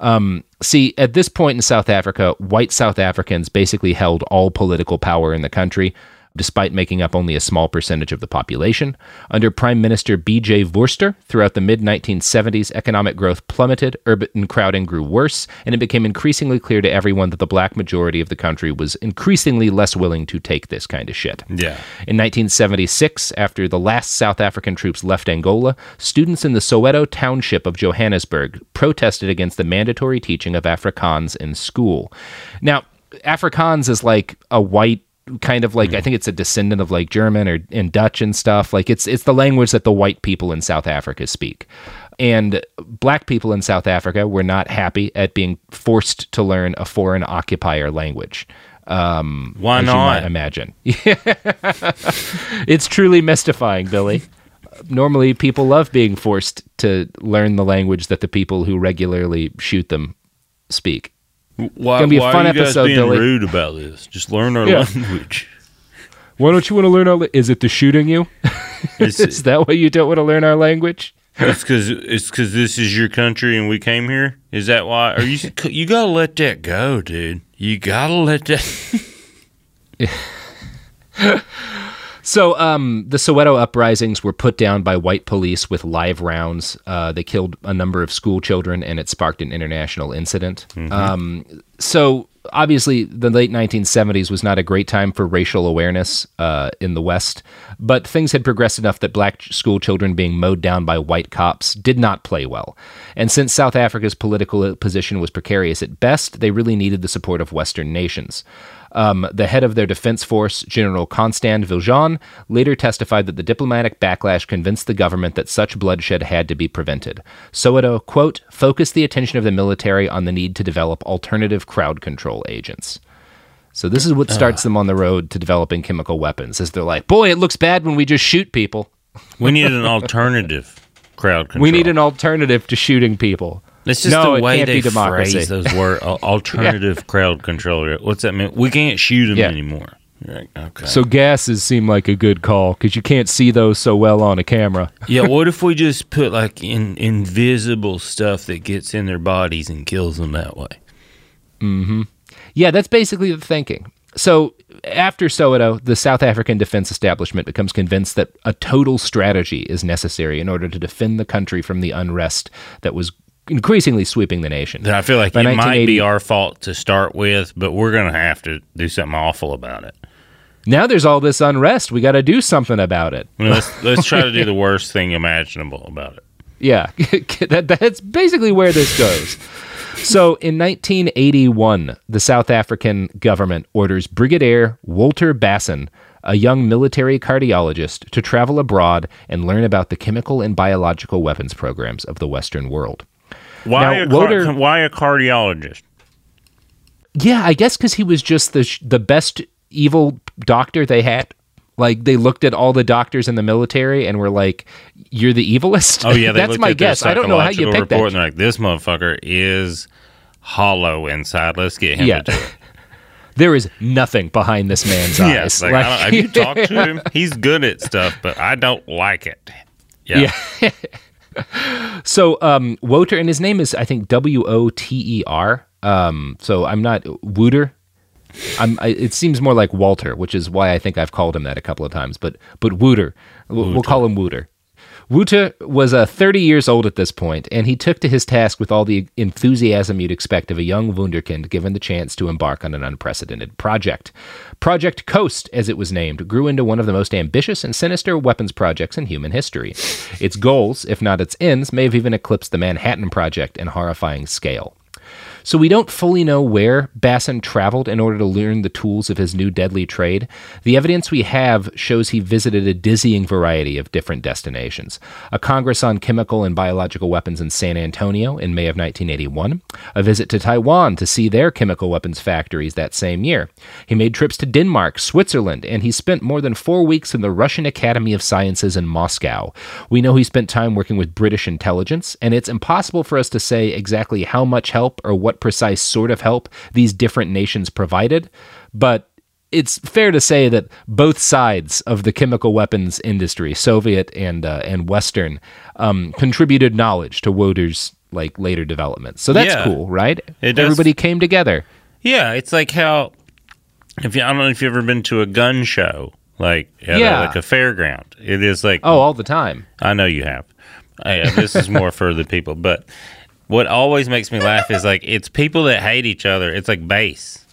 Um, see, at this point in South Africa, white South Africans basically held all political power in the country despite making up only a small percentage of the population. Under Prime Minister B.J. Vorster, throughout the mid 1970s, economic growth plummeted, urban crowding grew worse, and it became increasingly clear to everyone that the black majority of the country was increasingly less willing to take this kind of shit. Yeah. In 1976, after the last South African troops left Angola, students in the Soweto township of Johannesburg protested against the mandatory teaching of Afrikaans in school. Now, Afrikaans is like a white kind of like I think it's a descendant of like German or and Dutch and stuff. Like it's it's the language that the white people in South Africa speak. And black people in South Africa were not happy at being forced to learn a foreign occupier language. Um, Why as not? You might imagine. it's truly mystifying, Billy. Normally, people love being forced to learn the language that the people who regularly shoot them speak. Why, gonna be a why fun are you episode, being Billy. rude about this? Just learn our Yeah. language. Why don't you want to learn our? La- is it the shooting you? It's, is that why you don't want to learn our language? it's because it's because this is your country and we came here. Is that why? Are you? You gotta let that go, dude. You gotta let that. So, um, the Soweto uprisings were put down by white police with live rounds. Uh, they killed a number of school children, and it sparked an international incident. Um, so, obviously, the late 1970s was not a great time for racial awareness uh, in the West, but things had progressed enough that black ch- school children being mowed down by white cops did not play well. And since South Africa's political position was precarious at best, they really needed the support of Western nations. Um, the head of their defense force, General Constant Viljoen, later testified that the diplomatic backlash convinced the government that such bloodshed had to be prevented. Soweto, quote, focused the attention of the military on the need to develop alternative crowd control agents. So this is what starts them on the road to developing chemical weapons, as they're like, boy, it looks bad when we just shoot people. We need an alternative crowd control. We need an alternative to shooting people. It's just no, the way they phrase those words. Al- Alternative crowd control. What's that mean? We can't shoot them Yeah. anymore. Like, okay. So gases seem like a good call because you can't see those so well on a camera. yeah, what if we just put like in, invisible stuff that gets in their bodies and kills them that way? Hmm. Yeah, that's basically the thinking. So after Soweto, the South African defense establishment becomes convinced that a total strategy is necessary in order to defend the country from the unrest that was increasingly sweeping the nation. I feel like By it might be our fault to start with, but we're gonna have to do something awful about it. Now there's all this unrest. We got to do something about it. Let's let's try to do the worst thing imaginable about it. Yeah, that, that's basically where this goes. So in 1981, the South African government orders Brigadier Walter Basson, a young military cardiologist, to travel abroad and learn about the chemical and biological weapons programs of the Western world. Why Now, a Woder- why a cardiologist? Yeah, I guess because he was just the sh- the best evil doctor they had. Like they looked at all the doctors in the military and were like, "You're the evilest." Oh yeah, that's my guess. I don't know how you psychological pick report that. and they're like, "This motherfucker is hollow inside. Let's get him Yeah. to do it." There is nothing behind this man's eyes. Yes, like, I don't, have you talked to him? He's good at stuff, but I don't like it. Yeah, So um, Woter, and his name is I think W O T E R. Um, so I'm not Wooter. I'm. I, it seems more like Walter, which is why I think I've called him that a couple of times. But but Wooter, we'll, we'll call him Wooter. Wooter was uh, 30 years old at this point, and he took to his task with all the enthusiasm you'd expect of a young Wunderkind given the chance to embark on an unprecedented project. Project Coast, as it was named, grew into one of the most ambitious and sinister weapons projects in human history. Its goals, if not its ends, may have even eclipsed the Manhattan Project in horrifying scale. So we don't fully know where Basson traveled in order to learn the tools of his new deadly trade. The evidence we have shows he visited a dizzying variety of different destinations. A Congress on Chemical and Biological Weapons in San Antonio in May of 1981, a visit to Taiwan to see their chemical weapons factories that same year. He made trips to Denmark, Switzerland, and he spent more than four weeks in the Russian Academy of Sciences in Moscow. We know he spent time working with British intelligence, and it's impossible for us to say exactly how much help or what precise sort of help these different nations provided, but it's fair to say that both sides of the chemical weapons industry, Soviet and uh, and Western, um, contributed knowledge to Woder's like later developments. So that's Yeah. cool, right? Everybody came together. Yeah, it's like how if you I don't know if you've ever been to a gun show, like at a- Yeah. like a fairground. It is like Oh, all the time. I know you have. I, uh, this is more for the people, but what always makes me laugh is like it's people that hate each other. It's like base.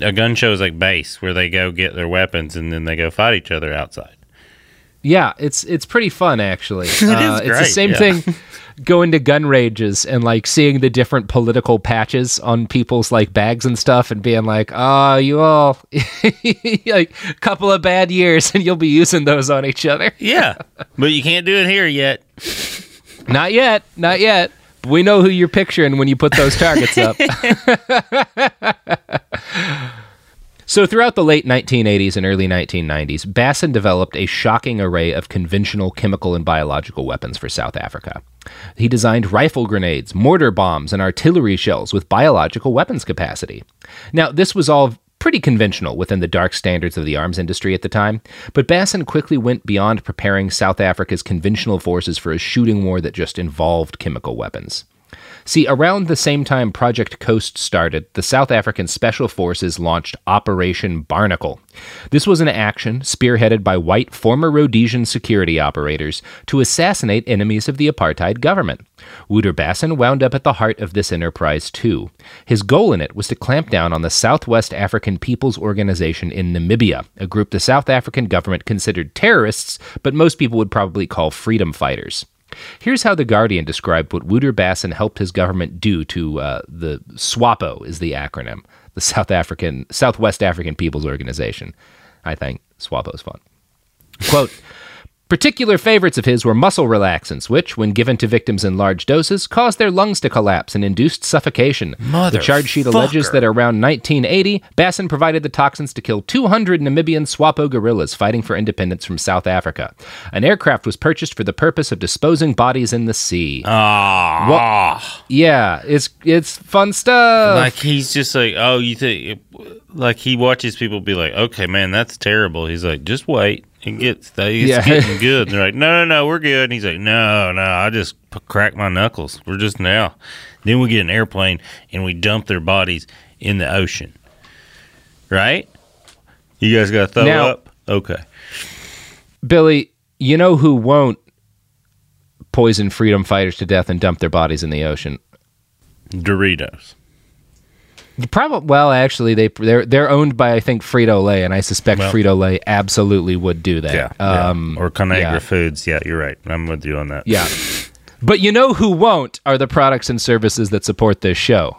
A gun show is like base, where they go get their weapons and then they go fight each other outside. Yeah, it's it's pretty fun actually. Uh, it's the same yeah. thing going to gun rages and like seeing the different political patches on people's like bags and stuff and being like, "Oh, you all like a couple of bad years and you'll be using those on each other." Yeah, but you can't do it here yet. Not yet, not yet. We know who you're picturing when you put those targets up. So, throughout the late 1980s and early 1990s, Basson developed a shocking array of conventional chemical and biological weapons for South Africa. He designed rifle grenades, mortar bombs, and artillery shells with biological weapons capacity. Now, this was all pretty conventional within the dark standards of the arms industry at the time, but Basson quickly went beyond preparing South Africa's conventional forces for a shooting war that just involved chemical weapons. See, around the same time Project Coast started, the South African Special Forces launched Operation Barnacle. This was an action spearheaded by white former Rhodesian security operators to assassinate enemies of the apartheid government. Wouter Basson wound up at the heart of this enterprise too. His goal in it was to clamp down on the Southwest African People's Organization in Namibia, a group the South African government considered terrorists, but most people would probably call freedom fighters. Here's how The Guardian described what Wouter Basson helped his government do to uh, the SWAPO is the acronym, the South African Southwest African People's Organization. I think SWAPO is fun. Quote, Particular favorites of his were muscle relaxants, which, when given to victims in large doses, caused their lungs to collapse and induced suffocation. Mother The charge sheet alleges that around 1980, Basson provided the toxins to kill 200 Namibian Swapo guerrillas fighting for independence from South Africa. An aircraft was purchased for the purpose of disposing bodies in the sea. Ah, yeah, it's it's fun stuff. like he's just like, oh, you think, like he watches people be like, okay, man, that's terrible. He's like, just wait. It gets, it's Yeah. getting good. And they're like, no, no, no, we're good. And he's like, no, no, I just p- cracked my knuckles. We're just now. Then we get an airplane and we dump their bodies in the ocean. Right? You guys got to throw Now- up? Okay. Billy, you know who won't poison freedom fighters to death and dump their bodies in the ocean? Doritos. Probably. Well, actually, they they're they're owned by I think Frito Lay, and I suspect Well- Frito Lay absolutely would do that. Yeah. Um, yeah. Or Conagra yeah. Foods. Yeah, you're right. I'm with you on that. Yeah. But you know who won't are the products and services that support this show.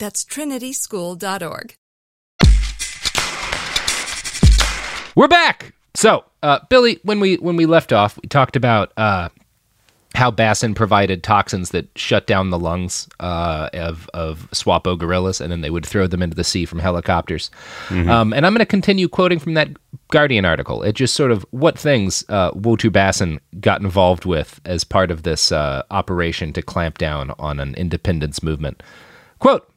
That's trinityschool.org. We're back. So, uh, Billy, when we when we left off, we talked about uh, how Bassin provided toxins that shut down the lungs uh, of of Swapo gorillas, and then they would throw them into the sea from helicopters. Um, and I'm going to continue quoting from that Guardian article. It just sort of what things uh, Wotu Bassin got involved with as part of this uh, operation to clamp down on an independence movement. Quote.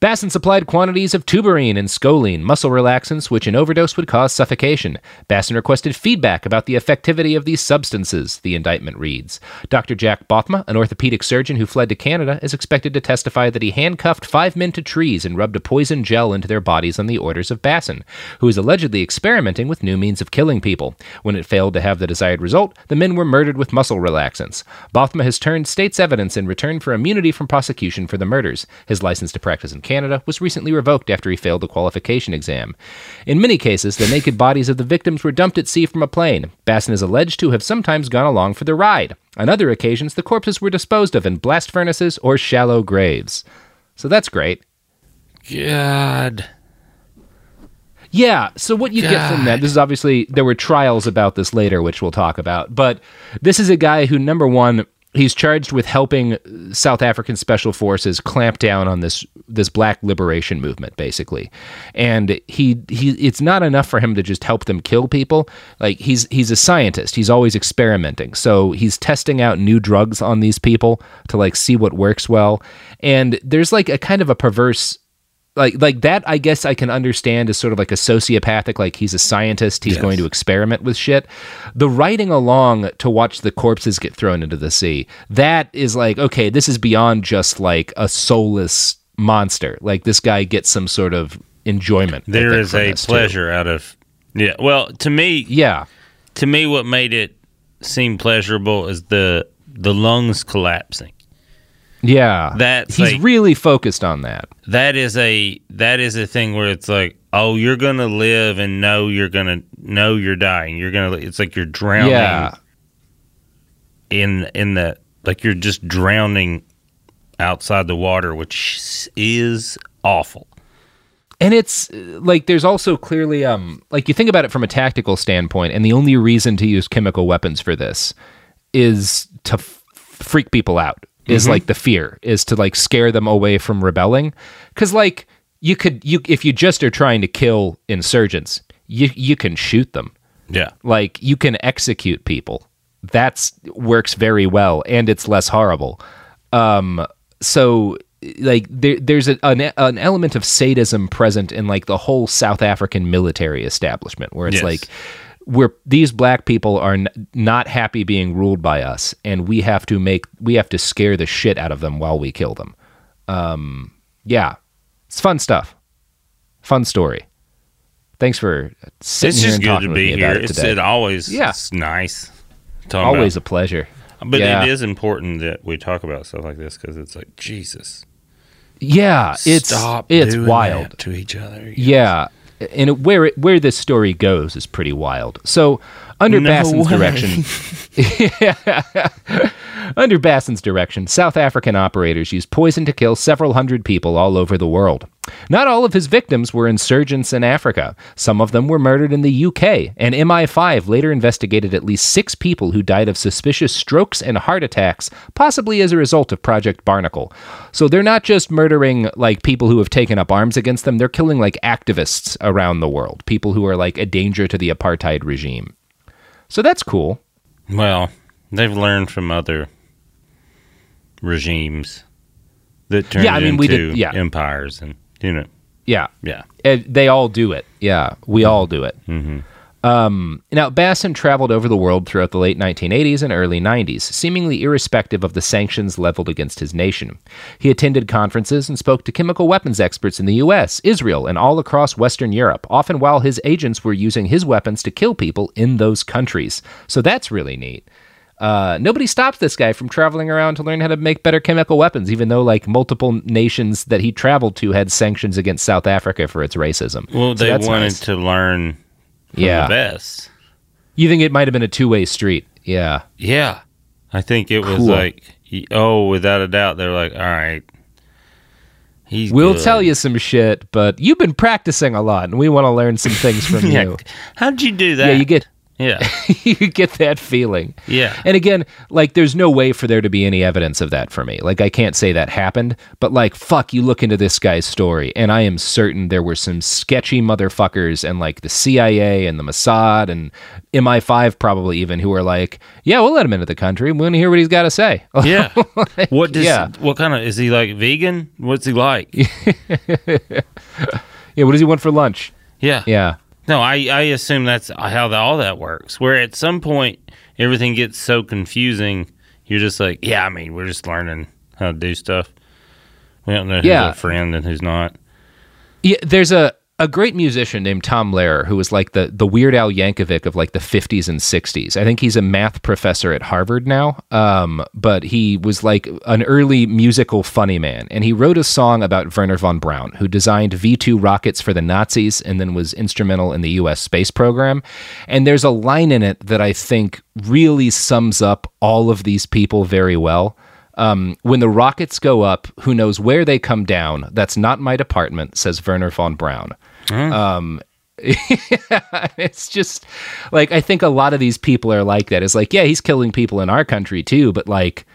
Bassin supplied quantities of tuberine and scoline, muscle relaxants, which in overdose would cause suffocation. Basson requested feedback about the effectivity of these substances, the indictment reads. Dr. Jack Bothma, an orthopedic surgeon who fled to Canada, is expected to testify that he handcuffed five men to trees and rubbed a poison gel into their bodies on the orders of Basson, who is allegedly experimenting with new means of killing people. When it failed to have the desired result, the men were murdered with muscle relaxants. Bothma has turned state's evidence in return for immunity from prosecution for the murders. His license to practice in Canada was recently revoked after he failed the qualification exam. In many cases, the naked bodies of the victims were dumped at sea from a plane. Bassin is alleged to have sometimes gone along for the ride. On other occasions, the corpses were disposed of in blast furnaces or shallow graves. So that's great. God. Yeah. So what you get from that, this is obviously there were trials about this later, which we'll talk about. But this is a guy who, number one, he's charged with helping South African special forces clamp down on this this black liberation movement, basically. And he he, it's not enough for him to just help them kill people. Like he's he's a scientist. He's always experimenting. So he's testing out new drugs on these people to like see what works well. And there's like a kind of a perverse like like that i guess i can understand as sort of like a sociopathic like he's a scientist he's going to experiment with shit the riding along to watch the corpses get thrown into the sea that is like okay this is beyond just like a soulless monster like this guy gets some sort of enjoyment There is a this, too. pleasure out of yeah. Well, to me, yeah. To me, what made it seem pleasurable is the the lungs collapsing. Yeah That's he's like- really focused on that That is a that is a thing where it's like, oh, you're gonna live and know you're gonna know you're dying. You're gonna. It's like you're drowning. Yeah. In in the like you're just drowning outside the water, which is awful. and it's uh, like there's also clearly um like you think about it from a tactical standpoint and the only reason to use chemical weapons for this is to f- freak people out is Mhm. like the fear is to like scare them away from rebelling cuz like you could you if you just are trying to kill insurgents you you can shoot them Yeah. like you can execute people that's works very well and it's less horrible um so like there, there's a, an, an element of sadism present in like the whole south african military establishment where it's Yes. like we're these black people are n- not happy being ruled by us and we have to make we have to scare the shit out of them while we kill them um yeah it's fun stuff fun story thanks for sitting it's here just and good talking to with be about here. it It's today it always Yeah. it's nice. talking always about- a pleasure But Yeah. it is important that we talk about stuff like this because it's like Jesus. Yeah, it's Stop it's wild to each other. Yeah, and where it, where this story goes is pretty wild. So, under No way. direction, under Bassin's direction, South African operators used poison to kill several hundred people all over the world. Not all of his victims were insurgents in Africa. Some of them were murdered in the UK, and MI5 later investigated at least six people who died of suspicious strokes and heart attacks, possibly as a result of Project Barnacle. So they're not just murdering like people who have taken up arms against them, they're killing like activists around the world, people who are like a danger to the apartheid regime. So that's cool. Well, they've learned from other regimes that turned Yeah, I mean, into we did- yeah. empires, and you know, Yeah. yeah. Uh, they all do it. Yeah, we all do it. Um, now, Bassin traveled over the world throughout the late 1980s and early 90s, seemingly irrespective of the sanctions leveled against his nation. He attended conferences and spoke to chemical weapons experts in the US, Israel, and all across Western Europe, often while his agents were using his weapons to kill people in those countries. So that's really neat. Uh, nobody stops this guy from traveling around to learn how to make better chemical weapons, even though like multiple nations that he traveled to had sanctions against South Africa for its racism. Well, So they wanted nice. to learn Yeah. the best. You think it might have been a two way street? Yeah. Yeah, I think it was Cool. like, oh, without a doubt, they're like, all right, He's we'll good. tell you some shit, but you've been practicing a lot, and we want to learn some things from Yeah. you. How'd you do that? Yeah, you get Yeah. you get that feeling. Yeah. And again, like there's no way for there to be any evidence of that for me. Like I can't say that happened, but like fuck, you look into this guy's story and I am certain there were some sketchy motherfuckers and like the CIA and the Mossad and MI5 probably even who were like, "Yeah, we'll let him into the country. We want to hear what he's got to say." Yeah. What does Yeah. what kind of is he like vegan? What's he like? yeah, what does he want for lunch? Yeah. Yeah. No, I, I assume that's how the, all that works. Where at some point everything gets so confusing, you're just like, yeah, I mean, we're just learning how to do stuff. We don't know who's Yeah. a friend and who's not. Yeah, there's a, a great musician named Tom Lehrer who was like the, the Weird Al Yankovic of like the 50s and 60s. I think he's a math professor at Harvard now, um, but he was like an early musical funny man. And he wrote a song about Werner von Braun, who designed V 2 rockets for the Nazis and then was instrumental in the US space program. And there's a line in it that I think really sums up all of these people very well. Um, when the rockets go up, who knows where they come down? That's not my department, says Werner von Braun. Um, it's just like I think a lot of these people are like that. It's like, yeah, he's killing people in our country too, but like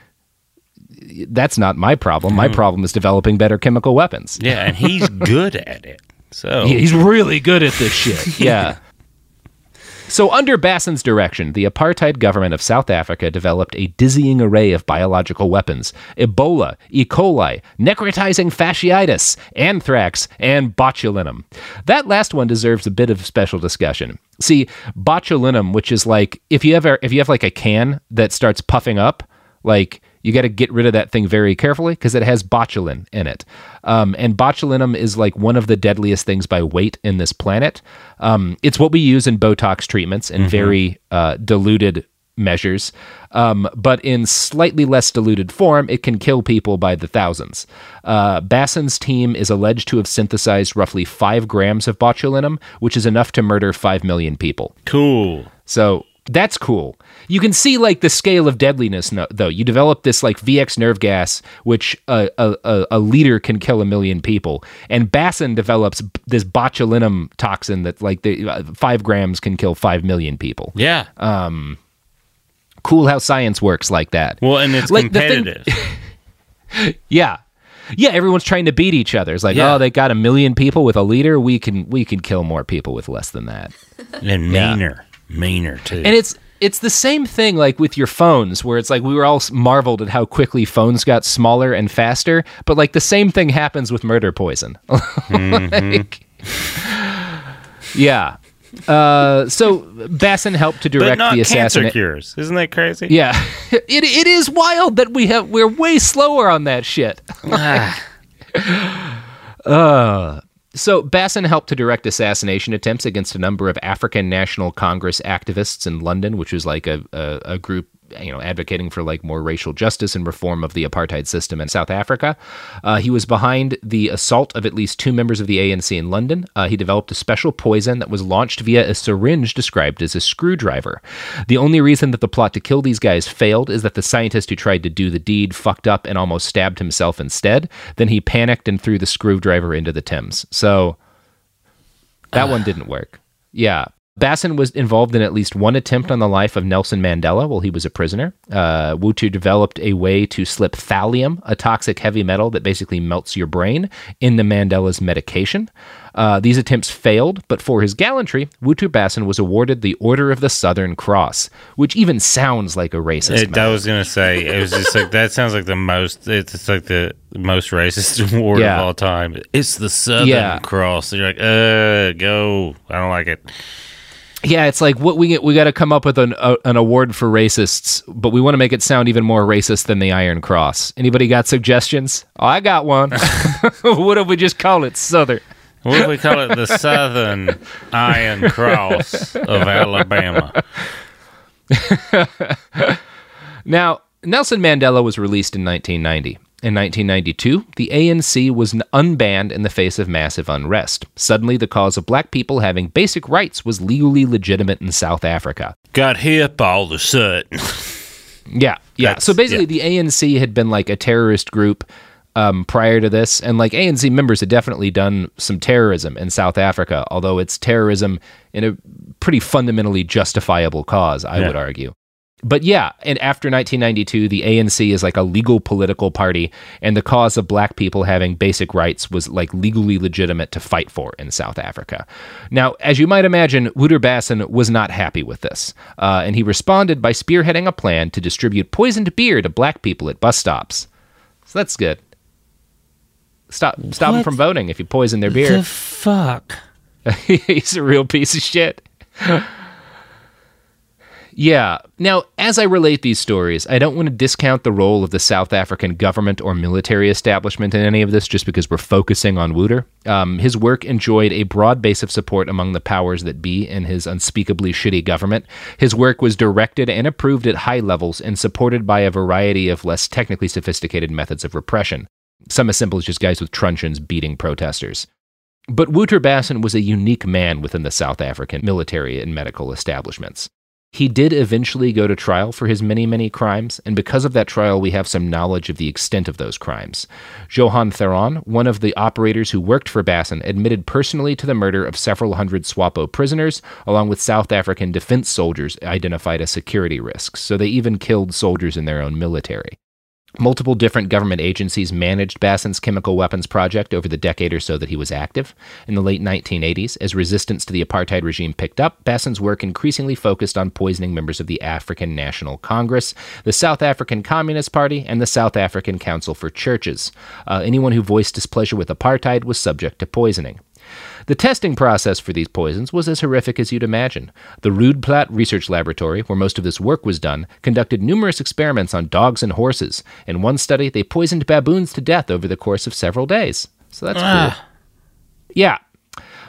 that's not my problem. My problem is developing better chemical weapons. Yeah, and he's good at it. So Yeah, he's really good at this shit. Yeah. So, under Bassen's direction, the apartheid government of South Africa developed a dizzying array of biological weapons Ebola, E. coli, necrotizing fasciitis, anthrax, and botulinum. That last one deserves a bit of special discussion. See, botulinum, which is like if you ever if you have like a can that starts puffing up, like you got to get rid of that thing very carefully because it has botulin in it. Um, and botulinum is like one of the deadliest things by weight in this planet. Um, it's what we use in Botox treatments in very uh, diluted measures. Um, but in slightly less diluted form, it can kill people by the thousands. Uh, team is alleged to have synthesized roughly five grams of botulinum, which is enough to murder five million people. cool. So that's cool. You can see like the scale of deadliness, no, though. You develop this like VX nerve gas, which a, a, a, liter can kill a million people, and Bassin develops b- this botulinum toxin that like the uh, five grams can kill five million people. Yeah. Um, cool how science works like that. well, and it's like the thing- competitive. Yeah. Yeah, everyone's trying to beat each other. It's like, Yeah. oh, they got a million people with a liter. We can we can kill more people with less than that. and meaner. Meaner too. And it's it's the same thing like with your phones where it's like we were all marveled at how quickly phones got smaller and faster, but like the same thing happens with murder poison. Like- yeah. Uh, so Basson helped to direct the assassination. cures. Isn't that crazy? Yeah, it it is wild that we have we're way slower on that shit. uh, so Basson helped to direct assassination attempts against a number of African National Congress activists in London, which was like a, a, a group you know advocating for like more racial justice and reform of the apartheid system in South Africa. Uh, he was behind the assault of at least two members of the ANC in London. Uh, he developed a special poison that was launched via a syringe described as a screwdriver. The only reason that the plot to kill these guys failed is that the scientist who tried to do the deed fucked up and almost stabbed himself instead. Then he panicked and threw the screwdriver into the Thames. So that one didn't work. Yeah. Bassin was involved in at least one attempt on the life of Nelson Mandela while he was a prisoner. Uh, Wutu developed a way to slip thallium, a toxic heavy metal that basically melts your brain, into Mandela's medication. Uh, these attempts failed, but for his gallantry, Wutu Bassin was awarded the Order of the Southern Cross, which even sounds like a racist. It, I was gonna say it was just like that sounds like the most. It's, like the most racist award Yeah. of all time. It's the Southern Yeah. Cross. You're like, uh, go. I don't like it. Yeah, it's like what we we got to come up with an a, an award for racists, but we want to make it sound even more racist than the Iron Cross. Anybody got suggestions? Oh, I got one. what if we just call it Southern? What if we call it the Southern Iron Cross of Alabama? Now, Nelson Mandela was released in 1990. In 1992, the ANC was unbanned in the face of massive unrest. Suddenly, the cause of black people having basic rights was legally legitimate in South Africa. Got hip all of a sudden. Yeah, yeah. That's- so basically, the ANC had been like a terrorist group um, prior to this, and like ANC members had definitely done some terrorism in South Africa, although it's terrorism in a pretty fundamentally justifiable cause, I Yeah. would argue. But yeah, and after 1992, the ANC is like a legal political party, and the cause of black people having basic rights was like legally legitimate to fight for in South Africa. Now, as you might imagine, Wouter Basson was not happy with this, uh, and he responded by spearheading a plan to distribute poisoned beer to black people at bus stops. So that's good. Stop, stop them from voting if you poison their beer. The fuck? He's a real piece of shit. Yeah. Now, as I relate these stories, I don't want to discount the role of the South African government or military establishment in any of this just because we're focusing on Wouter. Um, his work enjoyed a broad base of support among the powers that be in his unspeakably shitty government. His work was directed and approved at high levels and supported by a variety of less technically sophisticated methods of repression. Some as simple as just guys with truncheons beating protesters. But Wouter Basson was a unique man within the South African military and medical establishments. He did eventually go to trial for his many, many crimes, and because of that trial, we have some knowledge of the extent of those crimes. Johan Theron, one of the operators who worked for Basson, admitted personally to the murder of several hundred SWAPO prisoners, along with South African defense soldiers identified as security risks, so they even killed soldiers in their own military. Multiple different government agencies managed Basson's chemical weapons project over the decade or so that he was active. In the late 1980s, as resistance to the apartheid regime picked up, Basson's work increasingly focused on poisoning members of the African National Congress, the South African Communist Party, and the South African Council for Churches. Uh, anyone who voiced displeasure with apartheid was subject to poisoning. The testing process for these poisons was as horrific as you'd imagine. The Roodeplaat Research Laboratory, where most of this work was done, conducted numerous experiments on dogs and horses. In one study, they poisoned baboons to death over the course of several days. So that's ah. cool. Yeah.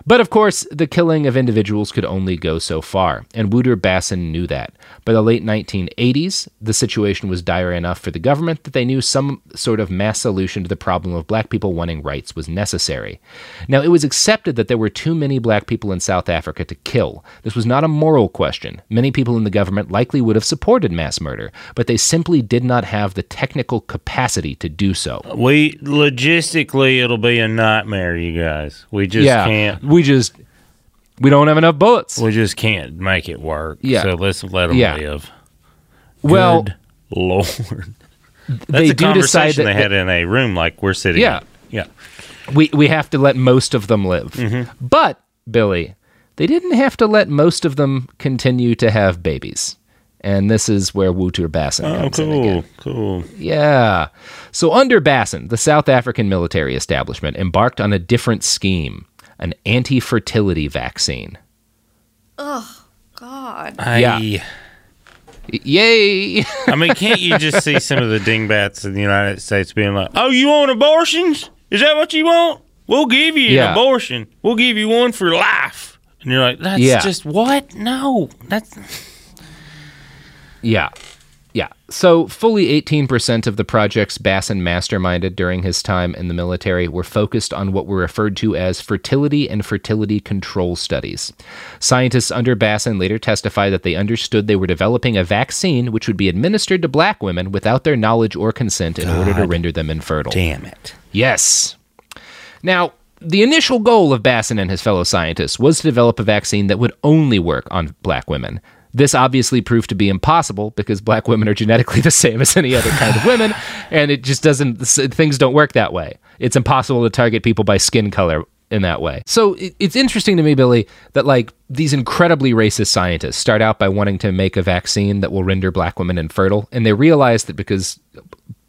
But of course, the killing of individuals could only go so far, and Wouter Basson knew that. By the late 1980s, the situation was dire enough for the government that they knew some sort of mass solution to the problem of black people wanting rights was necessary. Now, it was accepted that there were too many black people in South Africa to kill. This was not a moral question. Many people in the government likely would have supported mass murder, but they simply did not have the technical capacity to do so. We logistically, it'll be a nightmare, you guys. We just yeah, can't. we just we don't have enough bullets. We just can't make it work. Yeah. So let's let them Yeah. live. Well, Good Lord. That's they a do decide conversation that they had in a room like we're sitting. Yeah. in. Yeah. we we have to let most of them live. Mm-hmm. But Billy, they didn't have to let most of them continue to have babies. And this is where Wouter Basson Oh, comes in again. cool. Cool. Yeah. So under Basson, the South African military establishment embarked on a different scheme, an anti-fertility vaccine. Oh, God. I, Yeah. Yay! I mean, can't you just see some of the dingbats in the United States being like, "Oh, you want abortions? Is that what you want? We'll give you Yeah. an abortion. We'll give you one for life." And you're like, "That's Yeah. just what? No, that's Yeah. Yeah. So, fully 18% of the projects Basson masterminded during his time in the military were focused on what were referred to as fertility and fertility control studies. Scientists under Basson later testified that they understood they were developing a vaccine which would be administered to black women without their knowledge or consent in order to render them infertile. damn it." Yes. Now, the initial goal of Basson and his fellow scientists was to develop a vaccine that would only work on black women. This obviously proved to be impossible because black women are genetically the same as any other kind of women, and it just doesn't, things don't work that way. It's impossible to target people by skin color in that way. So it's interesting to me, Billy, that like these incredibly racist scientists start out by wanting to make a vaccine that will render black women infertile, and they realize that because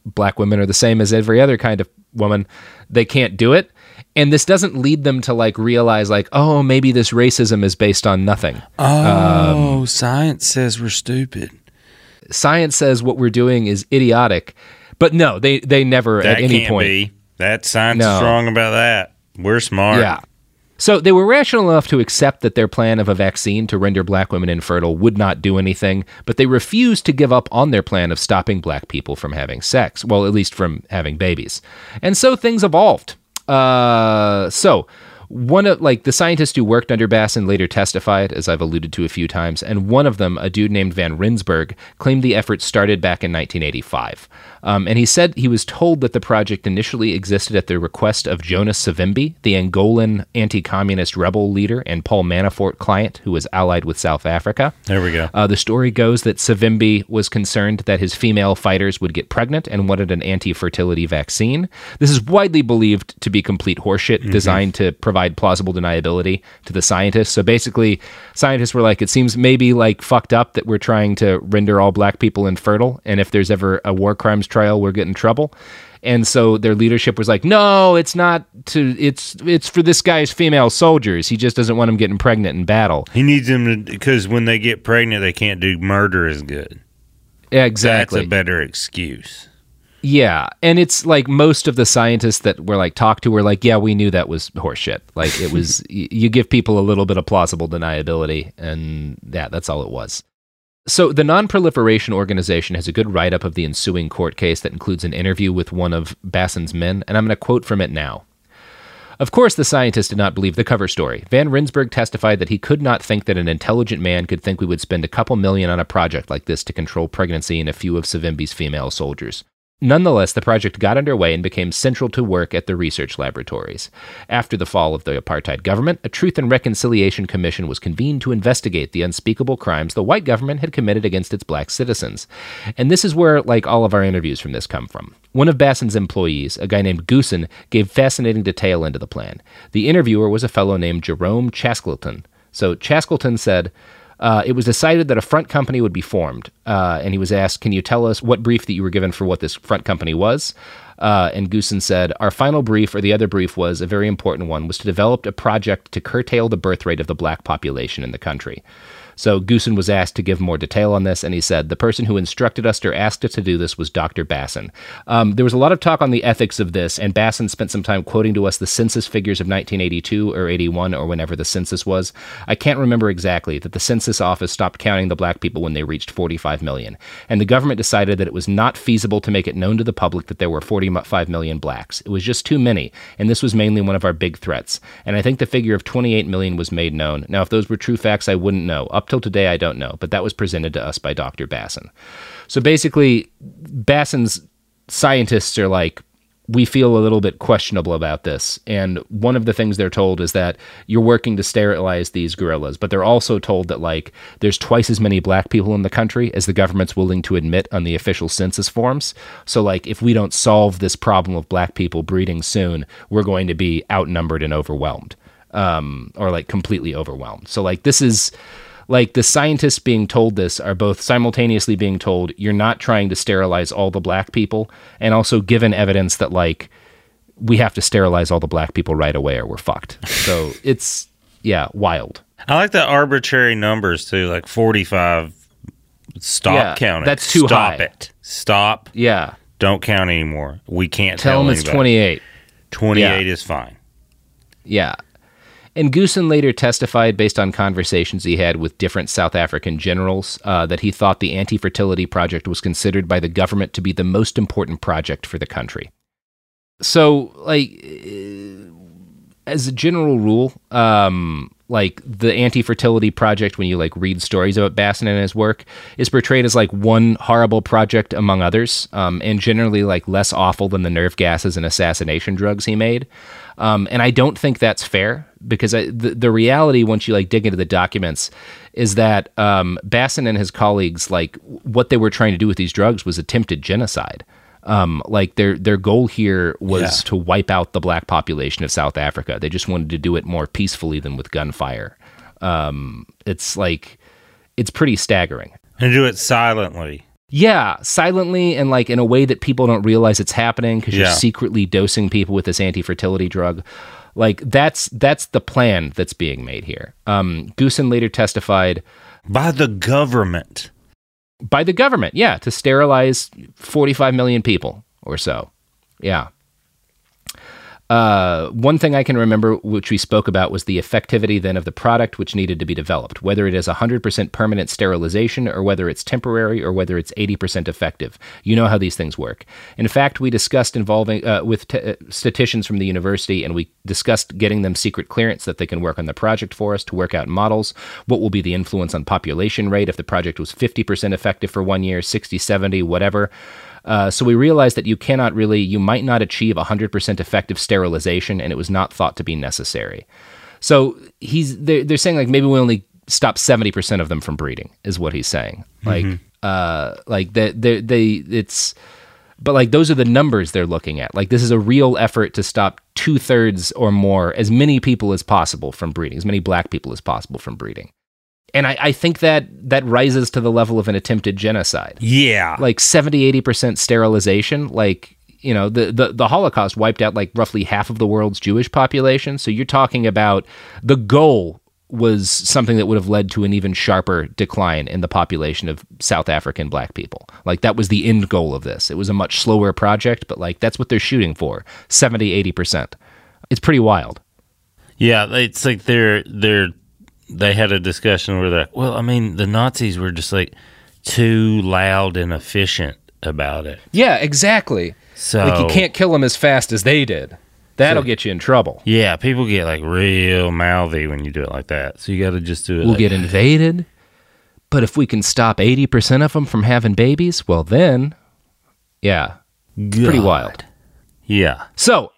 black women are the same as every other kind of woman, they can't do it. And this doesn't lead them to like realize like, oh, maybe this racism is based on nothing. Oh, um, science says we're stupid. Science says what we're doing is idiotic. But no, they they never That at any can't point be. That science No. is wrong about that. We're smart. Yeah. So they were rational enough to accept that their plan of a vaccine to render black women infertile would not do anything, but they refused to give up on their plan of stopping black people from having sex, well, at least from having babies. And so things evolved. Uh, so One of like the scientists who worked under Basson later testified, as I've alluded to a few times, and one of them, a dude named Van Rensburg, claimed the effort started back in 1985. Um, and he said he was told that the project initially existed at the request of Jonas Savimbi, the Angolan anti-communist rebel leader and Paul Manafort client who was allied with South Africa. There we go. Uh, the story goes that Savimbi was concerned that his female fighters would get pregnant and wanted an anti-fertility vaccine. This is widely believed to be complete horseshit, designed to provide plausible deniability to the scientists. So basically, scientists were like, it seems maybe like fucked up that we're trying to render all black people infertile, and if there's ever a war crimes trial, we'll get in trouble. And so their leadership was like, "No, it's not to. It's it's for this guy's female soldiers. He just doesn't want them getting pregnant in battle." He needs them because when they get pregnant, they can't do murder as good. Exactly. That's a better excuse. Yeah, and it's like most of the scientists that were like talked to were like, "Yeah, we knew that was horseshit. Like it was. y- you give people a little bit of plausible deniability, and yeah, that's all it was." So the Non-Proliferation Organization has a good write-up of the ensuing court case that includes an interview with one of Basson's men, and I'm going to quote from it now. Of course, the scientist did not believe the cover story. Van Rensburg testified that he could not think that an intelligent man could think we would spend a couple million on a project like this to control pregnancy in a few of Savimbi's female soldiers. Nonetheless, the project got underway and became central to work at the research laboratories. After the fall of the apartheid government, a Truth and Reconciliation Commission was convened to investigate the unspeakable crimes the white government had committed against its black citizens. And this is where, like, all of our interviews from this come from. One of Basson's employees, a guy named Goosen, gave fascinating detail into the plan. The interviewer was a fellow named Jerome Chaskleton. So Chaskleton said, uh, it was decided that a front company would be formed. Uh, and he was asked, Can you tell us what brief that you were given for what this front company was? Uh, and Goosen said, Our final brief, or the other brief was a very important one, was to develop a project to curtail the birth rate of the black population in the country. So Goosen was asked to give more detail on this, and he said the person who instructed us or asked us to do this was Dr. Basson. Um, there was a lot of talk on the ethics of this, and Basson spent some time quoting to us the census figures of 1982 or 81 or whenever the census was. I can't remember exactly that the census office stopped counting the black people when they reached 45 million, and the government decided that it was not feasible to make it known to the public that there were 45 million blacks. It was just too many, and this was mainly one of our big threats. And I think the figure of 28 million was made known. Now, if those were true facts, I wouldn't know. Up till today, I don't know, but that was presented to us by Dr. Basson. So basically, Basson's scientists are like, we feel a little bit questionable about this. And one of the things they're told is that you're working to sterilize these gorillas, but they're also told that, like, there's twice as many black people in the country as the government's willing to admit on the official census forms. So, like, if we don't solve this problem of black people breeding soon, we're going to be outnumbered and overwhelmed, um, or like completely overwhelmed. So, like, this is like the scientists being told this are both simultaneously being told you're not trying to sterilize all the black people and also given evidence that like we have to sterilize all the black people right away or we're fucked so it's yeah wild I like the arbitrary numbers too, like 45. Stop Yeah, counting. that's too Stop high. it. Stop. yeah Don't count anymore. We can't tell tell, them it's 28 28 Yeah. is fine. Yeah. And Goosen later testified, based on conversations he had with different South African generals, uh, that he thought the anti fertility project was considered by the government to be the most important project for the country. So, like, uh, as a general rule, um, like the anti-fertility project, when you like read stories about Basson and his work, is portrayed as like one horrible project among others, um, and generally like less awful than the nerve gases and assassination drugs he made. Um, and I don't think that's fair because I, the the reality, once you like dig into the documents, is that um, Basson and his colleagues like what they were trying to do with these drugs was attempted genocide. Um, like their their goal here was Yeah. to wipe out the black population of South Africa. They just wanted to do it more peacefully than with gunfire. Um, it's like it's pretty staggering. And do it silently. Yeah, silently and like in a way that people don't realize it's happening because Yeah. you're secretly dosing people with this anti-fertility drug. Like that's that's the plan that's being made here. Um, Goosen later testified By the government. By the government, yeah, to sterilize 45 million people or so. Yeah. Uh, one thing I can remember, which we spoke about, was the effectivity then of the product which needed to be developed, whether it is 100% permanent sterilization or whether it's temporary or whether it's 80% effective. You know how these things work. In fact, we discussed involving uh, with t- uh, statisticians from the university, and we discussed getting them secret clearance that they can work on the project for us to work out models. What will be the influence on population rate if the project was 50% effective for one year, 60, 70, whatever. Uh, so we realized that you cannot really, you might not achieve 100% effective sterilization, and it was not thought to be necessary. So he's they're, they're saying like maybe we only stop 70% of them from breeding is what he's saying. Like uh like they they they it's but like those are the numbers they're looking at. Like this is a real effort to stop two thirds or more, as many people as possible from breeding, as many black people as possible from breeding. And I, I think that that rises to the level of an attempted genocide. Yeah. like 70 80% sterilization like you know the, the the holocaust wiped out like roughly half of the world's jewish population. So you're talking about the goal was something that would have led to an even sharper decline in the population of south african black people. Like that was the end goal of this. It was a much slower project but like that's what they're shooting for 70 80% it's pretty wild. Yeah, it's like they're they're they had a discussion where they're like, well, I mean, the Nazis were just like too loud and efficient about it. yeah exactly So like you can't kill them as fast as they did that'll get you in trouble Yeah, people get like real mouthy when you do it like that. So you got to just do it. we'll like, get invaded. But if we can stop 80% of them from having babies, well, then, yeah, pretty wild. Yeah. So,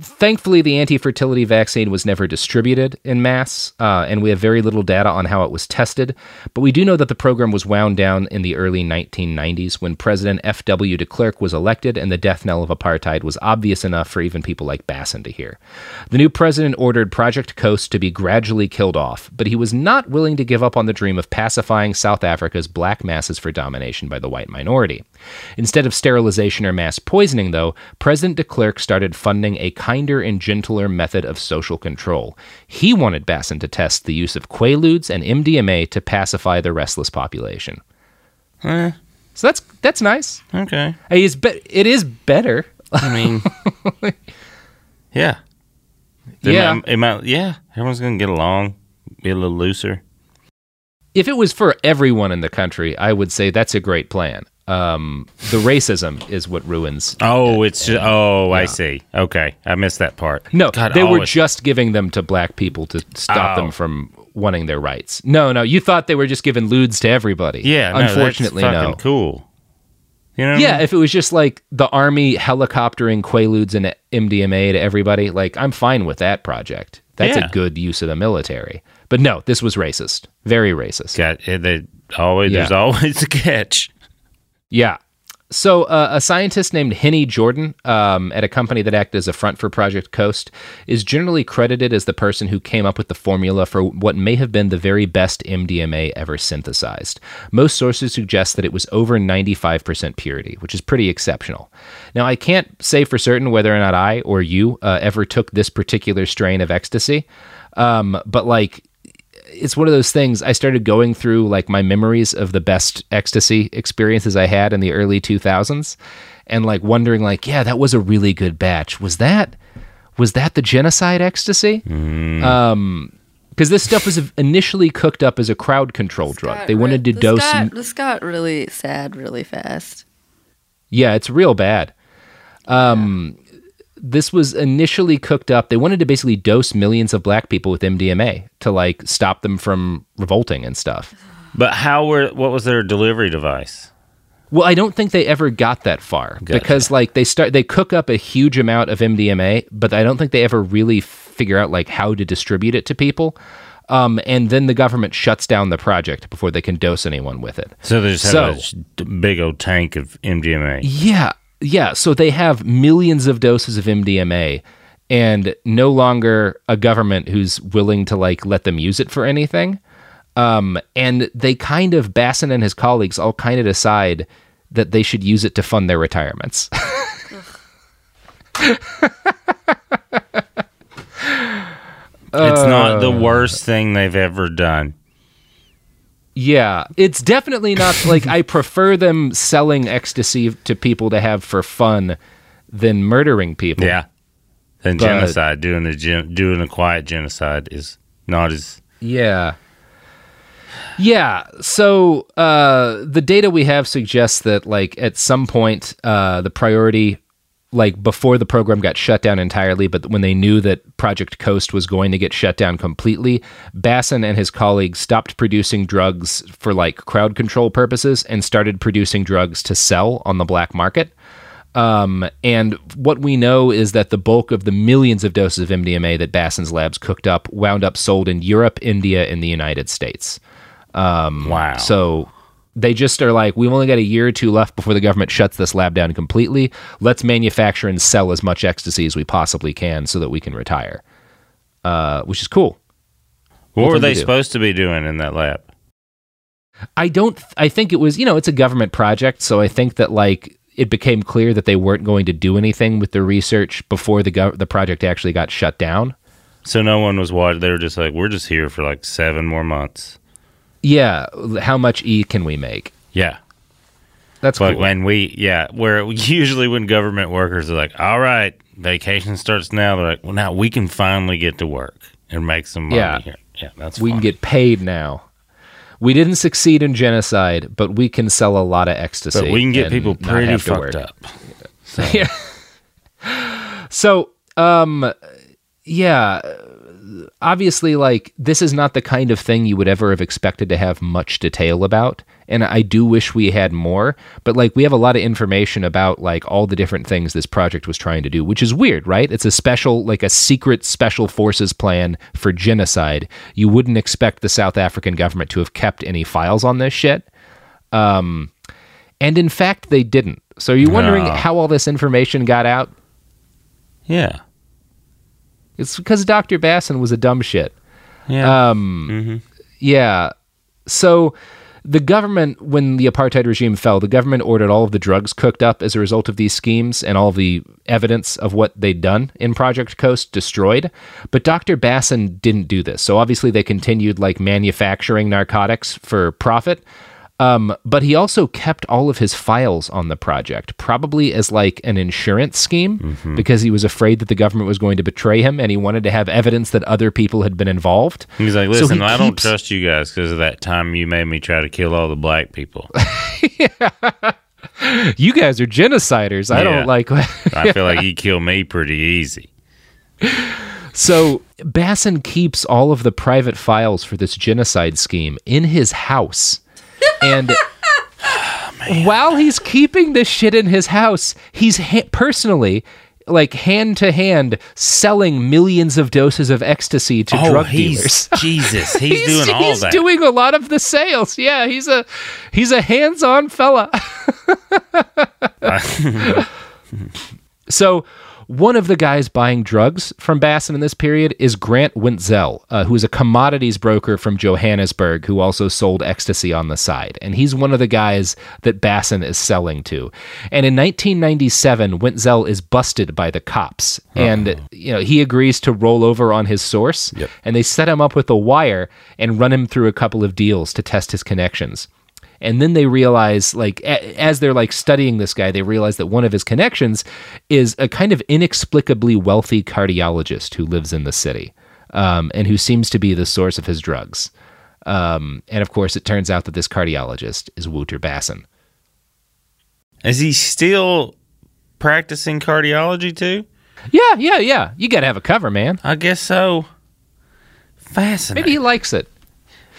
thankfully, the anti fertility vaccine was never distributed in mass, uh, and we have very little data on how it was tested. But we do know that the program was wound down in the early 1990s when President F.W. de Klerk was elected, and the death knell of apartheid was obvious enough for even people like Basson to hear. The new president ordered Project Coast to be gradually killed off, but he was not willing to give up on the dream of pacifying South Africa's black masses for domination by the white minority. Instead of sterilization or mass poisoning, though, President de Klerk started funding a kinder and gentler method of social control. He wanted Basson to test the use of quaaludes and MDMA to pacify the restless population. Eh, So that's that's nice. okay. It's be- it is better. I mean, yeah. It Yeah. might- it might, yeah. Everyone's going to get along, be a little looser. If it was for everyone in the country, I would say that's a great plan. Um, the racism is what ruins. Oh, it's just, oh, I see. Okay. I missed that part. No, God, they were always- just giving them to black people to stop Oh. them from wanting their rights. No, no, you thought they were just giving lewds to everybody. Yeah. No, unfortunately, that's no. cool. You know what I Yeah, mean? if it was just like the army helicoptering Quaaludes and MDMA to everybody, like I'm fine with that project. That's Yeah. a good use of the military. But no, this was racist. Very racist. Got, eh, they always, There's always a catch. Yeah. So, uh, a scientist named Henny Jordan um, at a company that acted as a front for Project Coast is generally credited as the person who came up with the formula for what may have been the very best MDMA ever synthesized. Most sources suggest that it was over 95% purity, which is pretty exceptional. Now, I can't say for certain whether or not I or you uh, ever took this particular strain of ecstasy, um, but like, it's one of those things I started going through like my memories of the best ecstasy experiences I had in the early 2000s and like wondering like yeah that was a really good batch. Was that was that the genocide ecstasy? Um because this stuff was initially cooked up as a crowd control drug. they wanted to re- dose This got, this got really sad really fast. Yeah, it's real bad. Um, this was initially cooked up. They wanted to basically dose millions of black people with MDMA to like stop them from revolting and stuff. But how were, what was their delivery device? Well, I don't think they ever got that far Gotcha. because like they start they cook up a huge amount of MDMA, but I don't think they ever really figure out like how to distribute it to people. Um, and then the government shuts down the project before they can dose anyone with it. So they just have So- a big old tank of MDMA. Yeah, yeah. So they have millions of doses of MDMA, and no longer a government who's willing to like let them use it for anything. Um, and they kind of Basson and his colleagues all kind of decide that they should use it to fund their retirements. It's not the worst thing they've ever done. Yeah, it's definitely not like I prefer them selling ecstasy to people to have for fun than murdering people. Yeah. But- genocide, doing a gen- doing a quiet genocide is not as Yeah. Yeah. So uh, the data we have suggests that, like, at some point, uh, the priority, like, before the program got shut down entirely, but when they knew that Project Coast was going to get shut down completely, Basson and his colleagues stopped producing drugs for, like, crowd control purposes and started producing drugs to sell on the black market. Um, and what we know is that the bulk of the millions of doses of MDMA that Basson's labs cooked up wound up sold in Europe, India, and the United States. Um, Wow. So they just are like, we've only got a year or two left before the government shuts this lab down completely. Let's manufacture and sell as much ecstasy as we possibly can so that we can retire, uh, which is cool. What What were they supposed to be doing in that lab? I don't. I think it was. You know, it's a government project, so I think that like it became clear that they weren't going to do anything with the research before the gov- the project actually got shut down. So no one was watching. They were just like, we're just here for like seven more months. Yeah, how much E can we make? Yeah. That's like cool. when we, yeah, where usually when government workers are like, all right, vacation starts now. They're like, well, now we can finally get to work and make some money Yeah. here. Yeah, that's we can get paid now. We didn't succeed in genocide, but we can sell a lot of ecstasy. But we can get people pretty fucked up. yeah. So, um, yeah, obviously, like this is not the kind of thing you would ever have expected to have much detail about, and I do wish we had more. But like, we have a lot of information about like all the different things this project was trying to do, which is weird, right? It's a special, like a secret special forces plan for genocide. You wouldn't expect the South African government to have kept any files on this shit. Um, and in fact, they didn't. So are you wondering No. how all this information got out? Yeah. It's because Dr. Basson was a dumb shit. Yeah. Um, Yeah. So the government, when the apartheid regime fell, the government ordered all of the drugs cooked up as a result of these schemes and all of the evidence of what they'd done in Project Coast destroyed. But Dr. Basson didn't do this. So obviously they continued like manufacturing narcotics for profit. Um, but he also kept all of his files on the project, probably as like an insurance scheme, because he was afraid that the government was going to betray him, and he wanted to have evidence that other people had been involved. He's like, So listen, he I don't trust you guys because of that time you made me try to kill all the black people. You guys are genociders. I Yeah. don't like. I feel like you kill me pretty easy. So Basson keeps all of the private files for this genocide scheme in his house. And while he's keeping this shit in his house, he's ha- personally like hand to hand selling millions of doses of ecstasy to Oh, drug he's- dealers. Jesus, he's doing all he's that. doing a lot of the sales. Yeah, he's a he's a hands-on fella. So, one of the guys buying drugs from Basson in this period is Grant Wintzel, uh, who is a commodities broker from Johannesburg who also sold ecstasy on the side. And he's one of the guys that Basson is selling to. And in 1997, Wintzel is busted by the cops. And, you know, he agrees to roll over on his source. And they set him up with a wire and run him through a couple of deals to test his connections and then they realize like a- as they're like studying this guy they realize that one of his connections is a kind of inexplicably wealthy cardiologist who lives in the city um, and who seems to be the source of his drugs um, and of course it turns out that this cardiologist is wouter basson Is he still practicing cardiology too? yeah yeah yeah you gotta have a cover man I guess so. Fascinating. maybe he likes it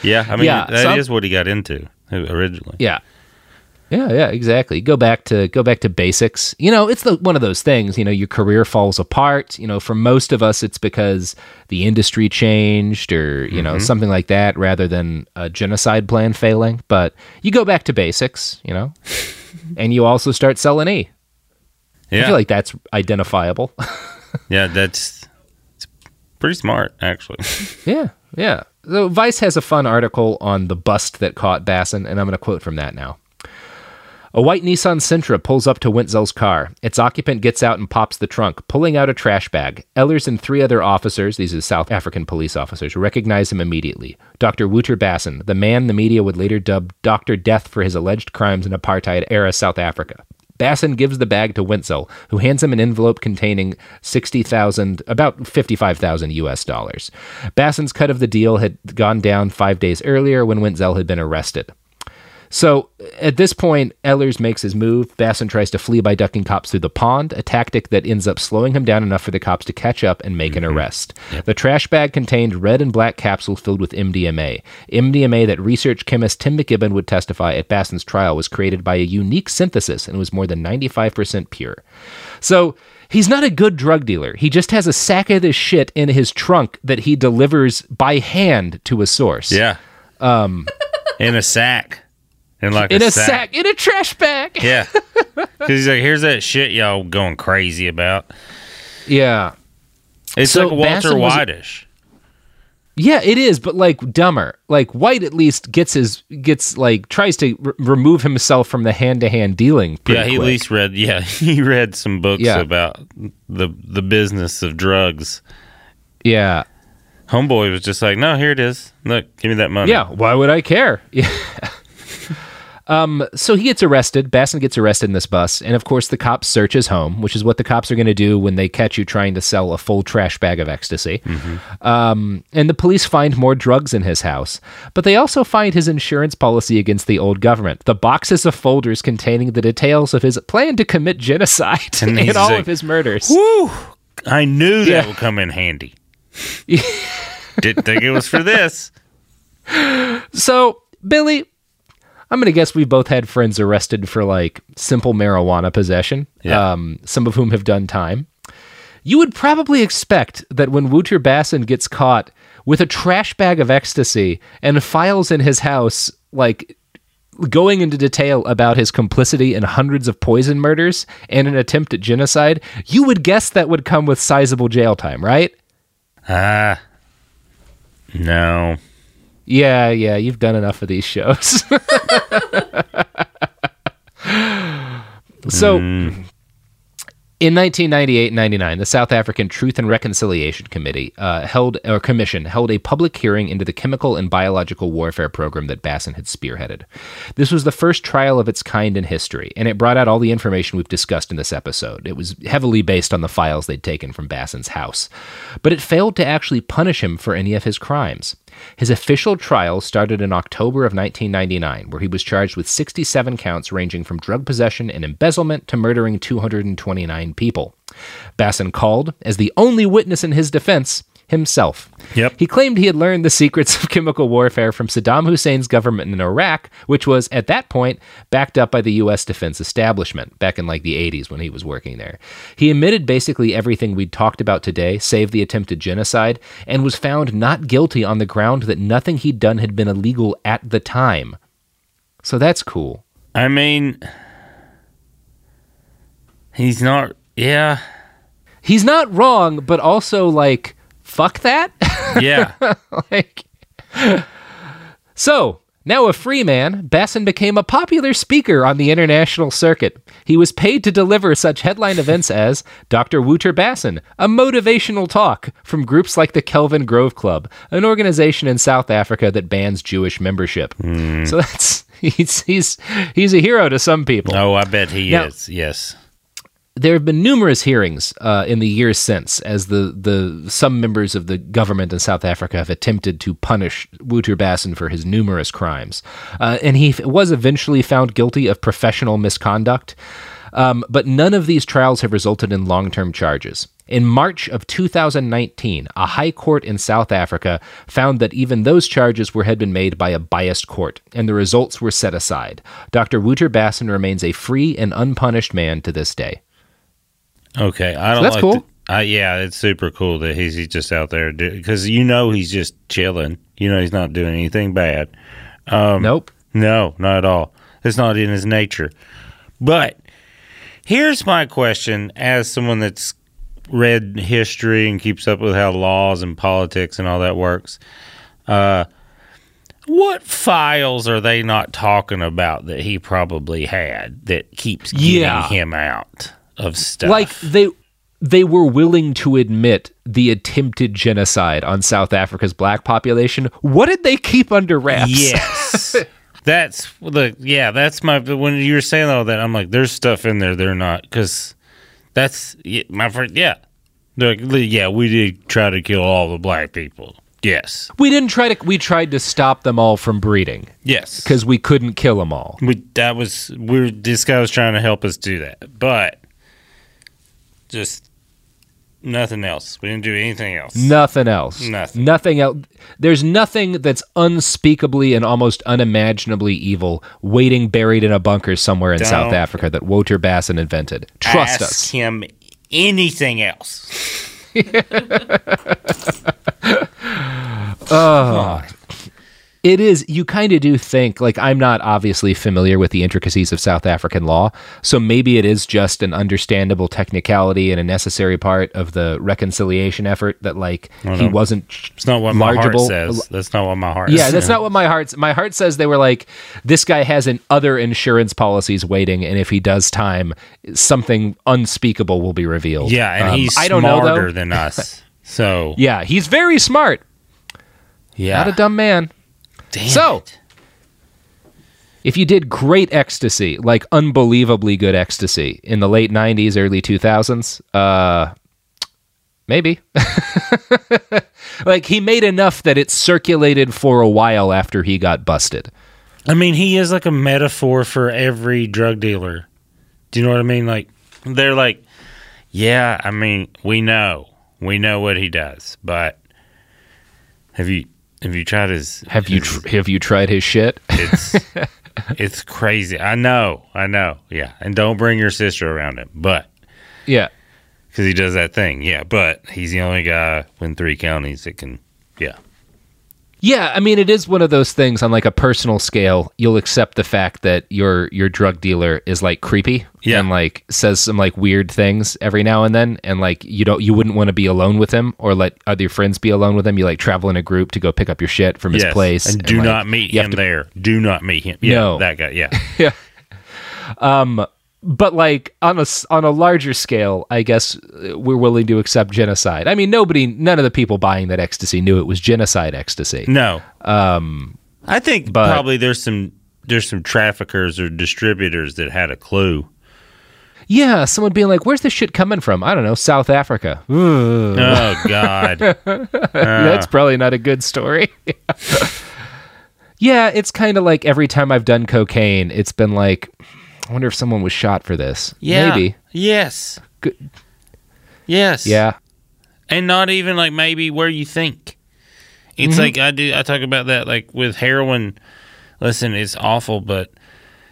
Yeah, I mean Yeah, that is so- what he got into originally. Yeah. Yeah, yeah, exactly. Go back to go back to basics. You know, it's the one of those things, you know, your career falls apart. You know, for most of us it's because the industry changed or, you know, Mhm. something like that rather than a genocide plan failing. But you go back to basics, you know. and you also start selling E. I Yeah. feel like that's identifiable. Yeah, that's it's pretty smart actually. Yeah, yeah. So Vice has a fun article on the bust that caught Basson, and I'm going to quote from that now. A white Nissan Sentra pulls up to Wintzel's car. Its occupant gets out and pops the trunk, pulling out a trash bag. Ellers and three other officers, these are South African police officers, recognize him immediately. Dr. Wouter Basson, the man the media would later dub Dr. Death for his alleged crimes in apartheid era South Africa. Basson gives the bag to Wenzel, who hands him an envelope containing 60,000, about 55,000 US dollars. Basson's cut of the deal had gone down five days earlier when Wenzel had been arrested. So at this point, Ehlers makes his move. Basson tries to flee by ducking cops through the pond, a tactic that ends up slowing him down enough for the cops to catch up and make an arrest. The trash bag contained red and black capsules filled with MDMA. MDMA that research chemist Tim McGibbon would testify at Basson's trial was created by a unique synthesis and was more than 95% pure. So he's not a good drug dealer. He just has a sack of this shit in his trunk that he delivers by hand to a source. Yeah. Um, in a sack. In like in a, a sack, in a trash bag. Yeah. Because he's like, here's that shit y'all going crazy about. Yeah. It's So like Walter was- Whitish. Yeah, it is, but like dumber. Like White at least gets his gets like tries to r- remove himself from the hand to hand dealing. pretty Yeah, he at least read. Yeah, he read some books Yeah. about the the business of drugs. Yeah. Homeboy was just like, no, here it is. Look, give me that money. Yeah, why would I care? Yeah. Um, so he gets arrested. Basson gets arrested in this bus, and of course, the cops search his home, which is what the cops are going to do when they catch you trying to sell a full trash bag of ecstasy. Um, and the police find more drugs in his house, but they also find his insurance policy against the old government. The boxes of folders containing the details of his plan to commit genocide And and, all like, of his murders. Whew! I knew that Yeah. would come in handy. Didn't think it was for this. So, Billy, I'm going to guess we've both had friends arrested for like simple marijuana possession, Yeah. um, some of whom have done time. You would probably expect that when Wouter Basson gets caught with a trash bag of ecstasy and files in his house, like going into detail about his complicity in hundreds of poison murders and an attempt at genocide, you would guess that would come with sizable jail time, right? Ah. no. Yeah, yeah, you've done enough of these shows. so, in 1998 99, the South African Truth and Reconciliation Committee uh, held, or commission held a public hearing into the chemical and biological warfare program that Basson had spearheaded. This was the first trial of its kind in history, and it brought out all the information we've discussed in this episode. It was heavily based on the files they'd taken from Basson's house, but it failed to actually punish him for any of his crimes. His official trial started in October of 1999, where he was charged with 67 counts ranging from drug possession and embezzlement to murdering 229 people. Basson called, as the only witness in his defense, himself. Yep. He claimed he had learned the secrets of chemical warfare from Saddam Hussein's government in Iraq, which was, at that point, backed up by the U.S. defense establishment back in like the 80s when he was working there. He admitted basically everything we'd talked about today, save the attempted genocide, and was found not guilty on the ground that nothing he'd done had been illegal at the time. So that's cool. I mean, he's not. Yeah. He's not wrong, but also like, fuck that. Yeah. like, so now a free man, Basson became a popular speaker on the international circuit. He was paid to deliver such headline events as Dr. Wouter Basson, a motivational talk from groups like the Kelvin Grove Club, an organization in South Africa that bans Jewish membership. Hmm. So that's he's he's he's a hero to some people. Oh, I bet he Now- is. Yes. There have been numerous hearings uh, in the years since, as the, the some members of the government in South Africa have attempted to punish Wouter Basson for his numerous crimes, uh, and he was eventually found guilty of professional misconduct. Um, but none of these trials have resulted in long term charges. In March of 2019, a high court in South Africa found that even those charges were had been made by a biased court, and the results were set aside. Dr. Wouter Basson remains a free and unpunished man to this day. Okay. I don't that's like cool. the- I, yeah, it's super cool that he's, he's just out there because you know he's just chilling. You know he's not doing anything bad. Um, Nope. No, not at all. It's not in his nature. But here's my question as someone that's read history and keeps up with how laws and politics and all that works. Uh, what files are they not talking about that he probably had that keeps getting Yeah. him out of stuff? Like they they were willing to admit the attempted genocide on South Africa's black population. What did they keep under wraps? Yes. That's the yeah. That's my when you were saying all that, I'm like, there's stuff in there they're not because that's my friend. Yeah, They're like, yeah, we did try to kill all the black people. Yes, We didn't try to. We tried to stop them all from breeding yes. because we couldn't kill them all. we that was we this guy was trying to help us do that, but just nothing else. We didn't do anything else. Nothing else. Nothing. Nothing else. There's nothing that's unspeakably and almost unimaginably evil waiting buried in a bunker somewhere in South Don't Africa that Wouter Basson invented. Trust us. Ask him anything else. Oh, It is, you kind of do think, like, I'm not obviously familiar with the intricacies of South African law, so maybe it is just an understandable technicality and a necessary part of the reconciliation effort that, like, he wasn't. It's not what my heart says. That's not what my heart. Yeah, says. that's not what my heart. My heart says they were like, this guy has an other insurance policies waiting, and if he does time, something unspeakable will be revealed. Yeah, and Um, he's I don't know smarter though. than us. So Yeah, he's very smart. yeah, Not a dumb man. Damn So- it. If you did great ecstasy, like unbelievably good ecstasy in the late '90s, early 2000s, uh, maybe. like he made enough that it circulated for a while after he got busted. I mean, he is like a metaphor for every drug dealer. Do you know what I mean? Like they're like, yeah. I mean, we know, we know what he does, but have you have you tried his? Have you tr- have you tried his shit? it's it's crazy. I know, I know. Yeah, and don't bring your sister around him, but yeah. because he does that thing. Yeah, but he's the only guy in three counties that can. Yeah, I mean, it is one of those things on like a personal scale. You'll accept the fact that your your drug dealer is like creepy Yeah. and like says some like weird things every now and then, and like you don't you wouldn't want to be alone with him or let other friends be alone with him. You like travel in a group to go pick up your shit from his place, and do like, not meet him to- there. Do not meet him. Yeah, No. that guy. Yeah. Yeah, um, But like on a on a larger scale, I guess uh, we're willing to accept genocide. I mean, nobody, none of the people buying that ecstasy knew it was genocide ecstasy. no. Um, I think but- probably there's some there's some traffickers or distributors that had a clue. Yeah, someone being like, "Where's this shit coming from?" I don't know, South Africa. Ugh. Oh God. That's probably not a good story. yeah, it's kind of like every time I've done cocaine, it's been like, I wonder if someone was shot for this. Yeah. Maybe. Yes. Good. Yes. Yeah. and not even like maybe where you think. It's like I do. I talk about that like with heroin. Listen, it's awful, but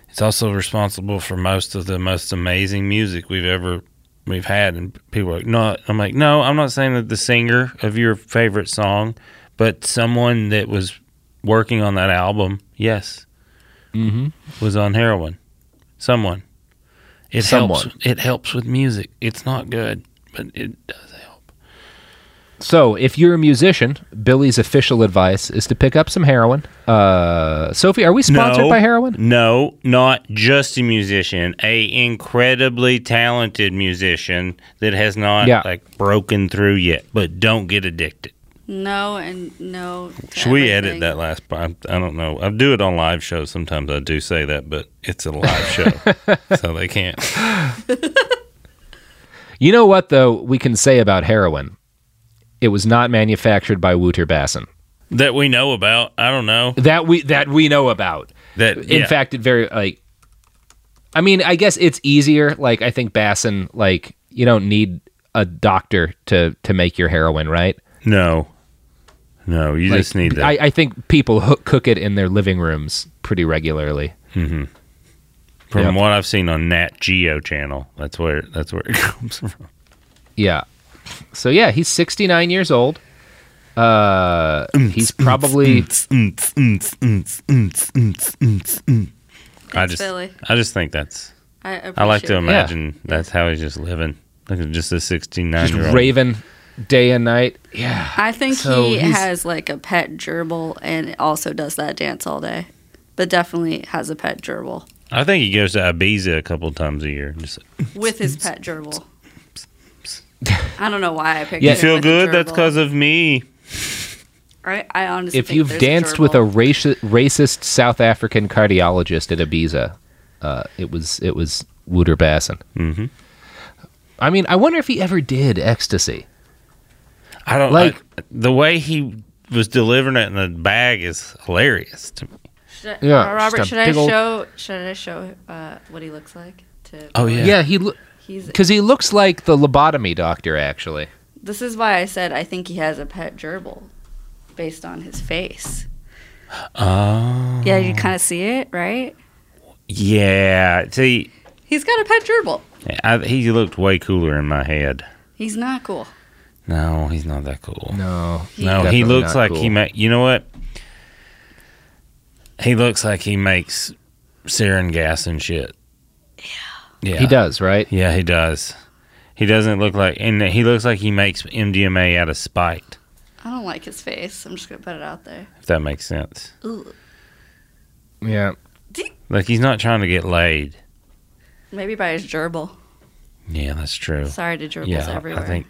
it's also responsible for most of the most amazing music we've ever we've had. And people are like, no, I'm like, no, I'm not saying that the singer of your favorite song, but someone that was working on that album, yes, Mm-hmm. was on heroin. Someone. It Someone. helps. It helps with music. It's not good, but it does help. So, if you're a musician, Billy's official advice is to pick up some heroin. Uh, Sophie, are we sponsored No, by heroin? No, not just a musician, a incredibly talented musician that has not Yeah. like broken through yet. But don't get addicted. No and no. to Should we everything. edit that last part? I don't know. I do it on live shows. Sometimes I do say that, but it's a live show, so they can't. You know what, though, we can say about heroin? It was not manufactured by Wouter Basson. That we know about. I don't know. That we that we know about. That in yeah. fact it very like i mean i guess it's easier like i think basson like you don't need a doctor to to make your heroin right no, no. You Like, just need that. I, I think people hook, cook it in their living rooms pretty regularly From Yep. what I've seen on Nat Geo channel, that's where that's where it comes from. yeah so yeah he's 69 years old uh he's probably I just, Billy. I just think that's. I, I like to appreciate it. imagine that's how he's just living. Look at just a sixty-nine just year old. raving day and night yeah I think So he he's- has like a pet gerbil and also does that dance all day, but definitely has a pet gerbil I think he goes to Ibiza a couple times a year. Just with his pet gerbil. I don't know why I picked. Yeah. him you feel good? That's because of me. Right? I honestly if think you've there's danced with a raci- racist South African cardiologist at Ibiza, uh, it was it was Wouter Basson. Mm-hmm. I mean, I wonder if he ever did ecstasy. I don't Like- like the way he was delivering it in the bag is hilarious to me. Should I, Yeah, Robert, should I old- show should I show uh, what he looks like? To Oh, yeah. Yeah, he He's because he looks like the lobotomy doctor. Actually, This is why I said I think he has a pet gerbil based on his face. Oh, Yeah, you kind of see it, right? yeah. See, He's got a pet gerbil. I, he looked way cooler in my head. He's not cool. No, he's not that cool. no, No, he looks not like he cool. ma You know what? He looks like he makes sarin gas and shit. Yeah, He does, right? Yeah, he does. He doesn't look like, and he looks like he makes MDMA out of spite. I don't like his face. I'm just gonna put it out there. If that makes sense. Ooh. Yeah. Like he's not trying to get laid. Maybe by his gerbil. Yeah, that's true. Sorry to gerbils yeah, everywhere. I think.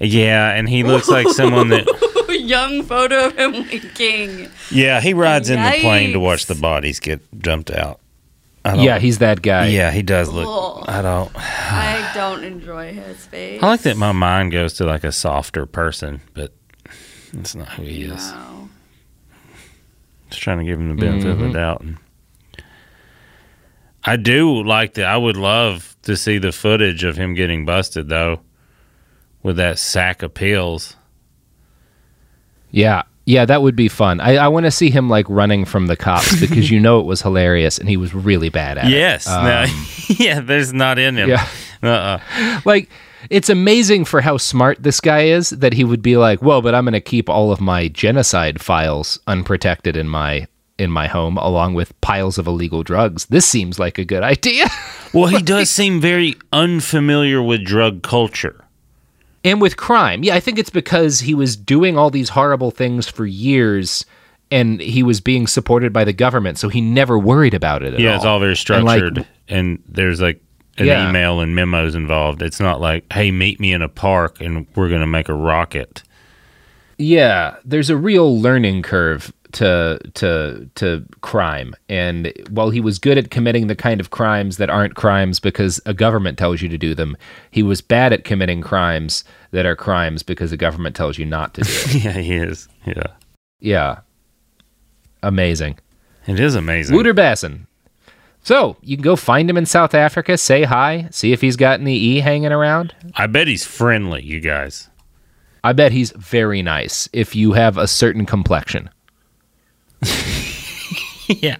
Yeah, and he looks like someone that. Young photo of him winking. Yeah, he rides in the plane to watch the bodies get dumped out. Yeah, he's that guy. Yeah, he does look. Ugh. I don't. I don't enjoy his face. I like that my mind goes to like a softer person, but that's not who he is. No. Just trying to give him the benefit of Mhm. the doubt. I do like that. I would love to see the footage of him getting busted though, with that sack of pills. Yeah. Yeah, that would be fun. I, I want to see him like running from the cops because you know it was hilarious and he was really bad at Yes. it. Yes. Um, yeah. There's not in him. Yeah. Uh-uh. like it's amazing for how smart this guy is that he would be like, "Well, but I'm going to keep all of my genocide files unprotected in my in my home along with piles of illegal drugs. This seems like a good idea." Well, he does seem very unfamiliar with drug culture. And with crime. Yeah, I think it's because he was doing all these horrible things for years and he was being supported by the government, so he never worried about it at yeah, all. it's all very And, like, structured, and, there's like an Yeah. email and memos involved. It's not like, "Hey, meet me in a park and we're going to make a rocket." Yeah, there's a real learning curve to to to crime. And while he was good at committing the kind of crimes that aren't crimes because a government tells you to do them, he was bad at committing crimes that are crimes because the government tells you not to do it. yeah, he is. Yeah, yeah. Amazing. it is amazing. Wouter Basson. So, you can go find him in South Africa, say hi, see if he's got any E hanging around. I bet he's friendly, you guys. I bet he's very nice if you have a certain complexion. yeah.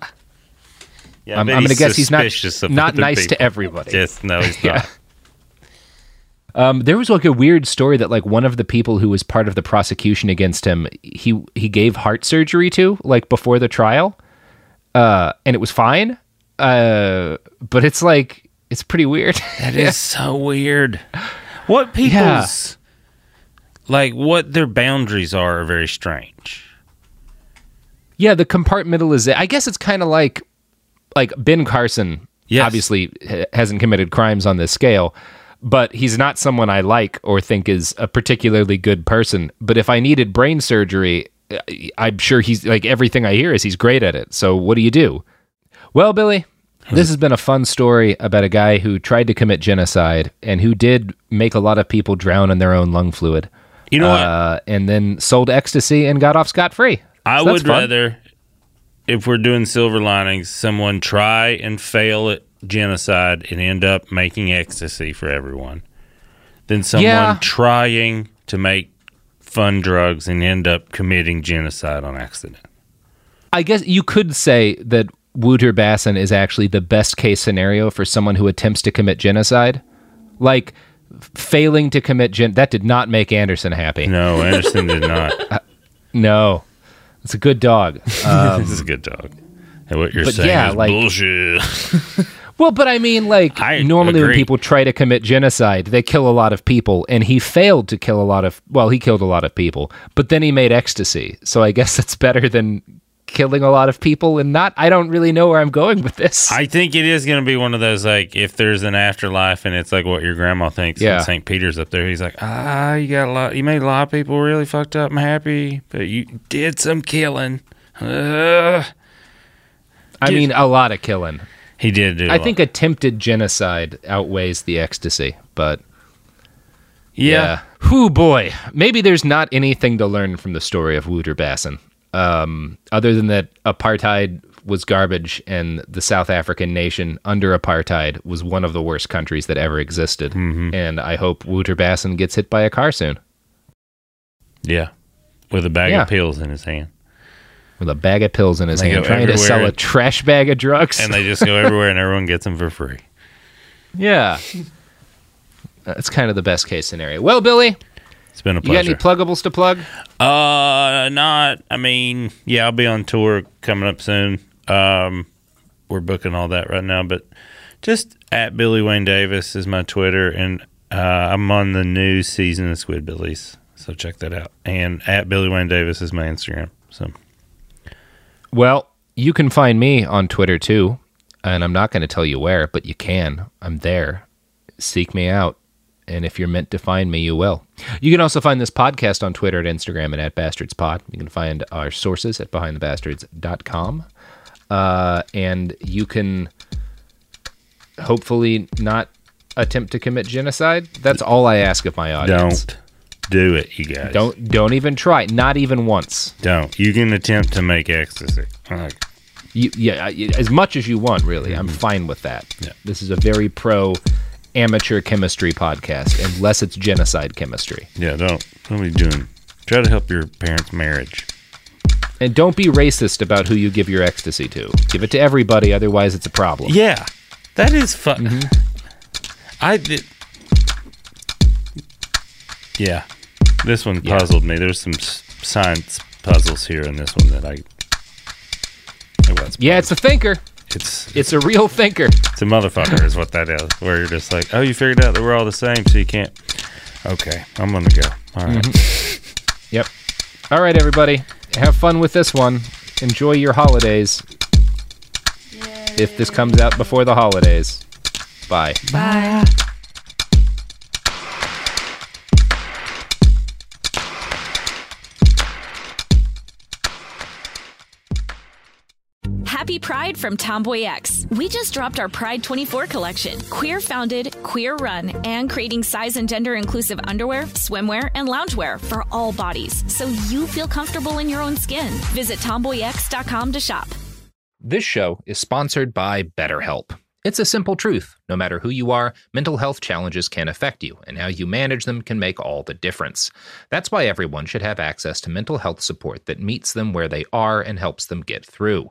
Yeah, I I'm, I'm going to guess he's not suspicious of not other nice to everybody. Yes, no, he's Yeah. not. Um, there was like a weird story that like one of the people who was part of the prosecution against him, he he gave heart surgery to like before the trial, uh, and it was fine. Uh, but it's like it's pretty weird. That is so weird. What people's like what their boundaries are are very strange. Yeah, the compartmentalization. I guess it's kind of like like Ben Carson. Yes. Obviously, hasn't committed crimes on this scale, but he's not someone I like or think is a particularly good person. But if I needed brain surgery, I- I'm sure he's like everything I hear is he's great at it. So what do you do? Well, Billy, this has been a fun story about a guy who tried to commit genocide and who did make a lot of people drown in their own lung fluid. You know what? uh, And then sold ecstasy and got off scot free. I So would fun. rather if we're doing silver linings, someone try and fail at genocide and end up making ecstasy for everyone than someone Yeah. trying to make fun drugs and end up committing genocide on accident. I guess you could say that Wouter Basson is actually the best case scenario for someone who attempts to commit genocide. Like failing to commit gen that did not make Anderson happy. No, Anderson did not. Uh, no. It's a good dog. Um, this is a good dog. And what you're but saying yeah, is like- bullshit. well, but I mean like I normally when people try to commit genocide, they kill a lot of people and he failed to kill a lot of well, he killed a lot of people, but then he made ecstasy. So I guess that's better than killing a lot of people and not. I don't really know where I'm going with this. I think it is going to be one of those like if there's an afterlife and it's like what your grandma thinks. Yeah. Yeah. St. Peter's up there. He's like, ah, you got a lot. You made a lot of people really fucked up and happy, but you did some killing. Ugh. I mean, a lot of killing. He did do. I think attempted genocide outweighs the ecstasy, but Yeah. Whew, boy. Maybe there's not anything to learn from the story of Wouter Basson, um, other than that apartheid was garbage and the South African nation under apartheid was one of the worst countries that ever existed. Mm-hmm. And I hope Wouter Basson gets hit by a car soon Yeah. With a bag Yeah. of pills in his hand. with a bag of pills in his hand, trying to sell a trash bag of drugs. And they just go everywhere and everyone gets them for free. yeah. That's kind of the best case scenario. Well, Billy, It's been a you got any pleasure. pluggables to plug? Uh, not. I mean, yeah, I'll be on tour coming up soon. Um, we're booking all that right now, but just at Billy Wayne Davis is my Twitter, and uh, I'm on the new season of Squidbillies, so check that out. And at Billy Wayne Davis is my Instagram. So Well, you can find me on Twitter too, and I'm not going to tell you where, but you can. I'm there. Seek me out. And if you're meant to find me, you will. You can also find this podcast on Twitter and Instagram and at bastardspod. You can find our sources at behindthebastards.com. Uh, and you can hopefully not attempt to commit genocide. That's all I ask of my audience. don't do it, you guys. Don't don't even try. Not even once. don't. You can attempt to make ecstasy. Like, You, yeah, as much as you want, really. I'm fine with that. Yeah. This is a very pro amateur chemistry podcast, unless it's genocide chemistry. yeah, don't don't be doing. Try to help your parents' marriage. And don't be racist about who you give your ecstasy to. Give it to everybody, otherwise it's a problem. Yeah, that is fun. Mm-hmm. I did. Yeah, this one Yeah. puzzled me. There's some science puzzles here in this one that I. It was. Yeah, it's a thinker. It's It's a real thinker. it's a motherfucker, is what that is. Where you're just like, oh, you figured out that we're all the same, so you can't. Okay, I'm gonna go. All right. Mm-hmm. Yep. All right, everybody. Have fun with this one. Enjoy your holidays. If this comes out before the holidays. Bye. Bye. Happy Pride from TomboyX. We just dropped our Pride 24 collection. Queer founded, queer run, and creating size and gender inclusive underwear, swimwear, and loungewear for all bodies so you feel comfortable in your own skin. Visit tomboyx.com to shop. This show is sponsored by BetterHelp. It's a simple truth. No matter who you are, mental health challenges can affect you, and how you manage them can make all the difference. That's why everyone should have access to mental health support that meets them where they are and helps them get through.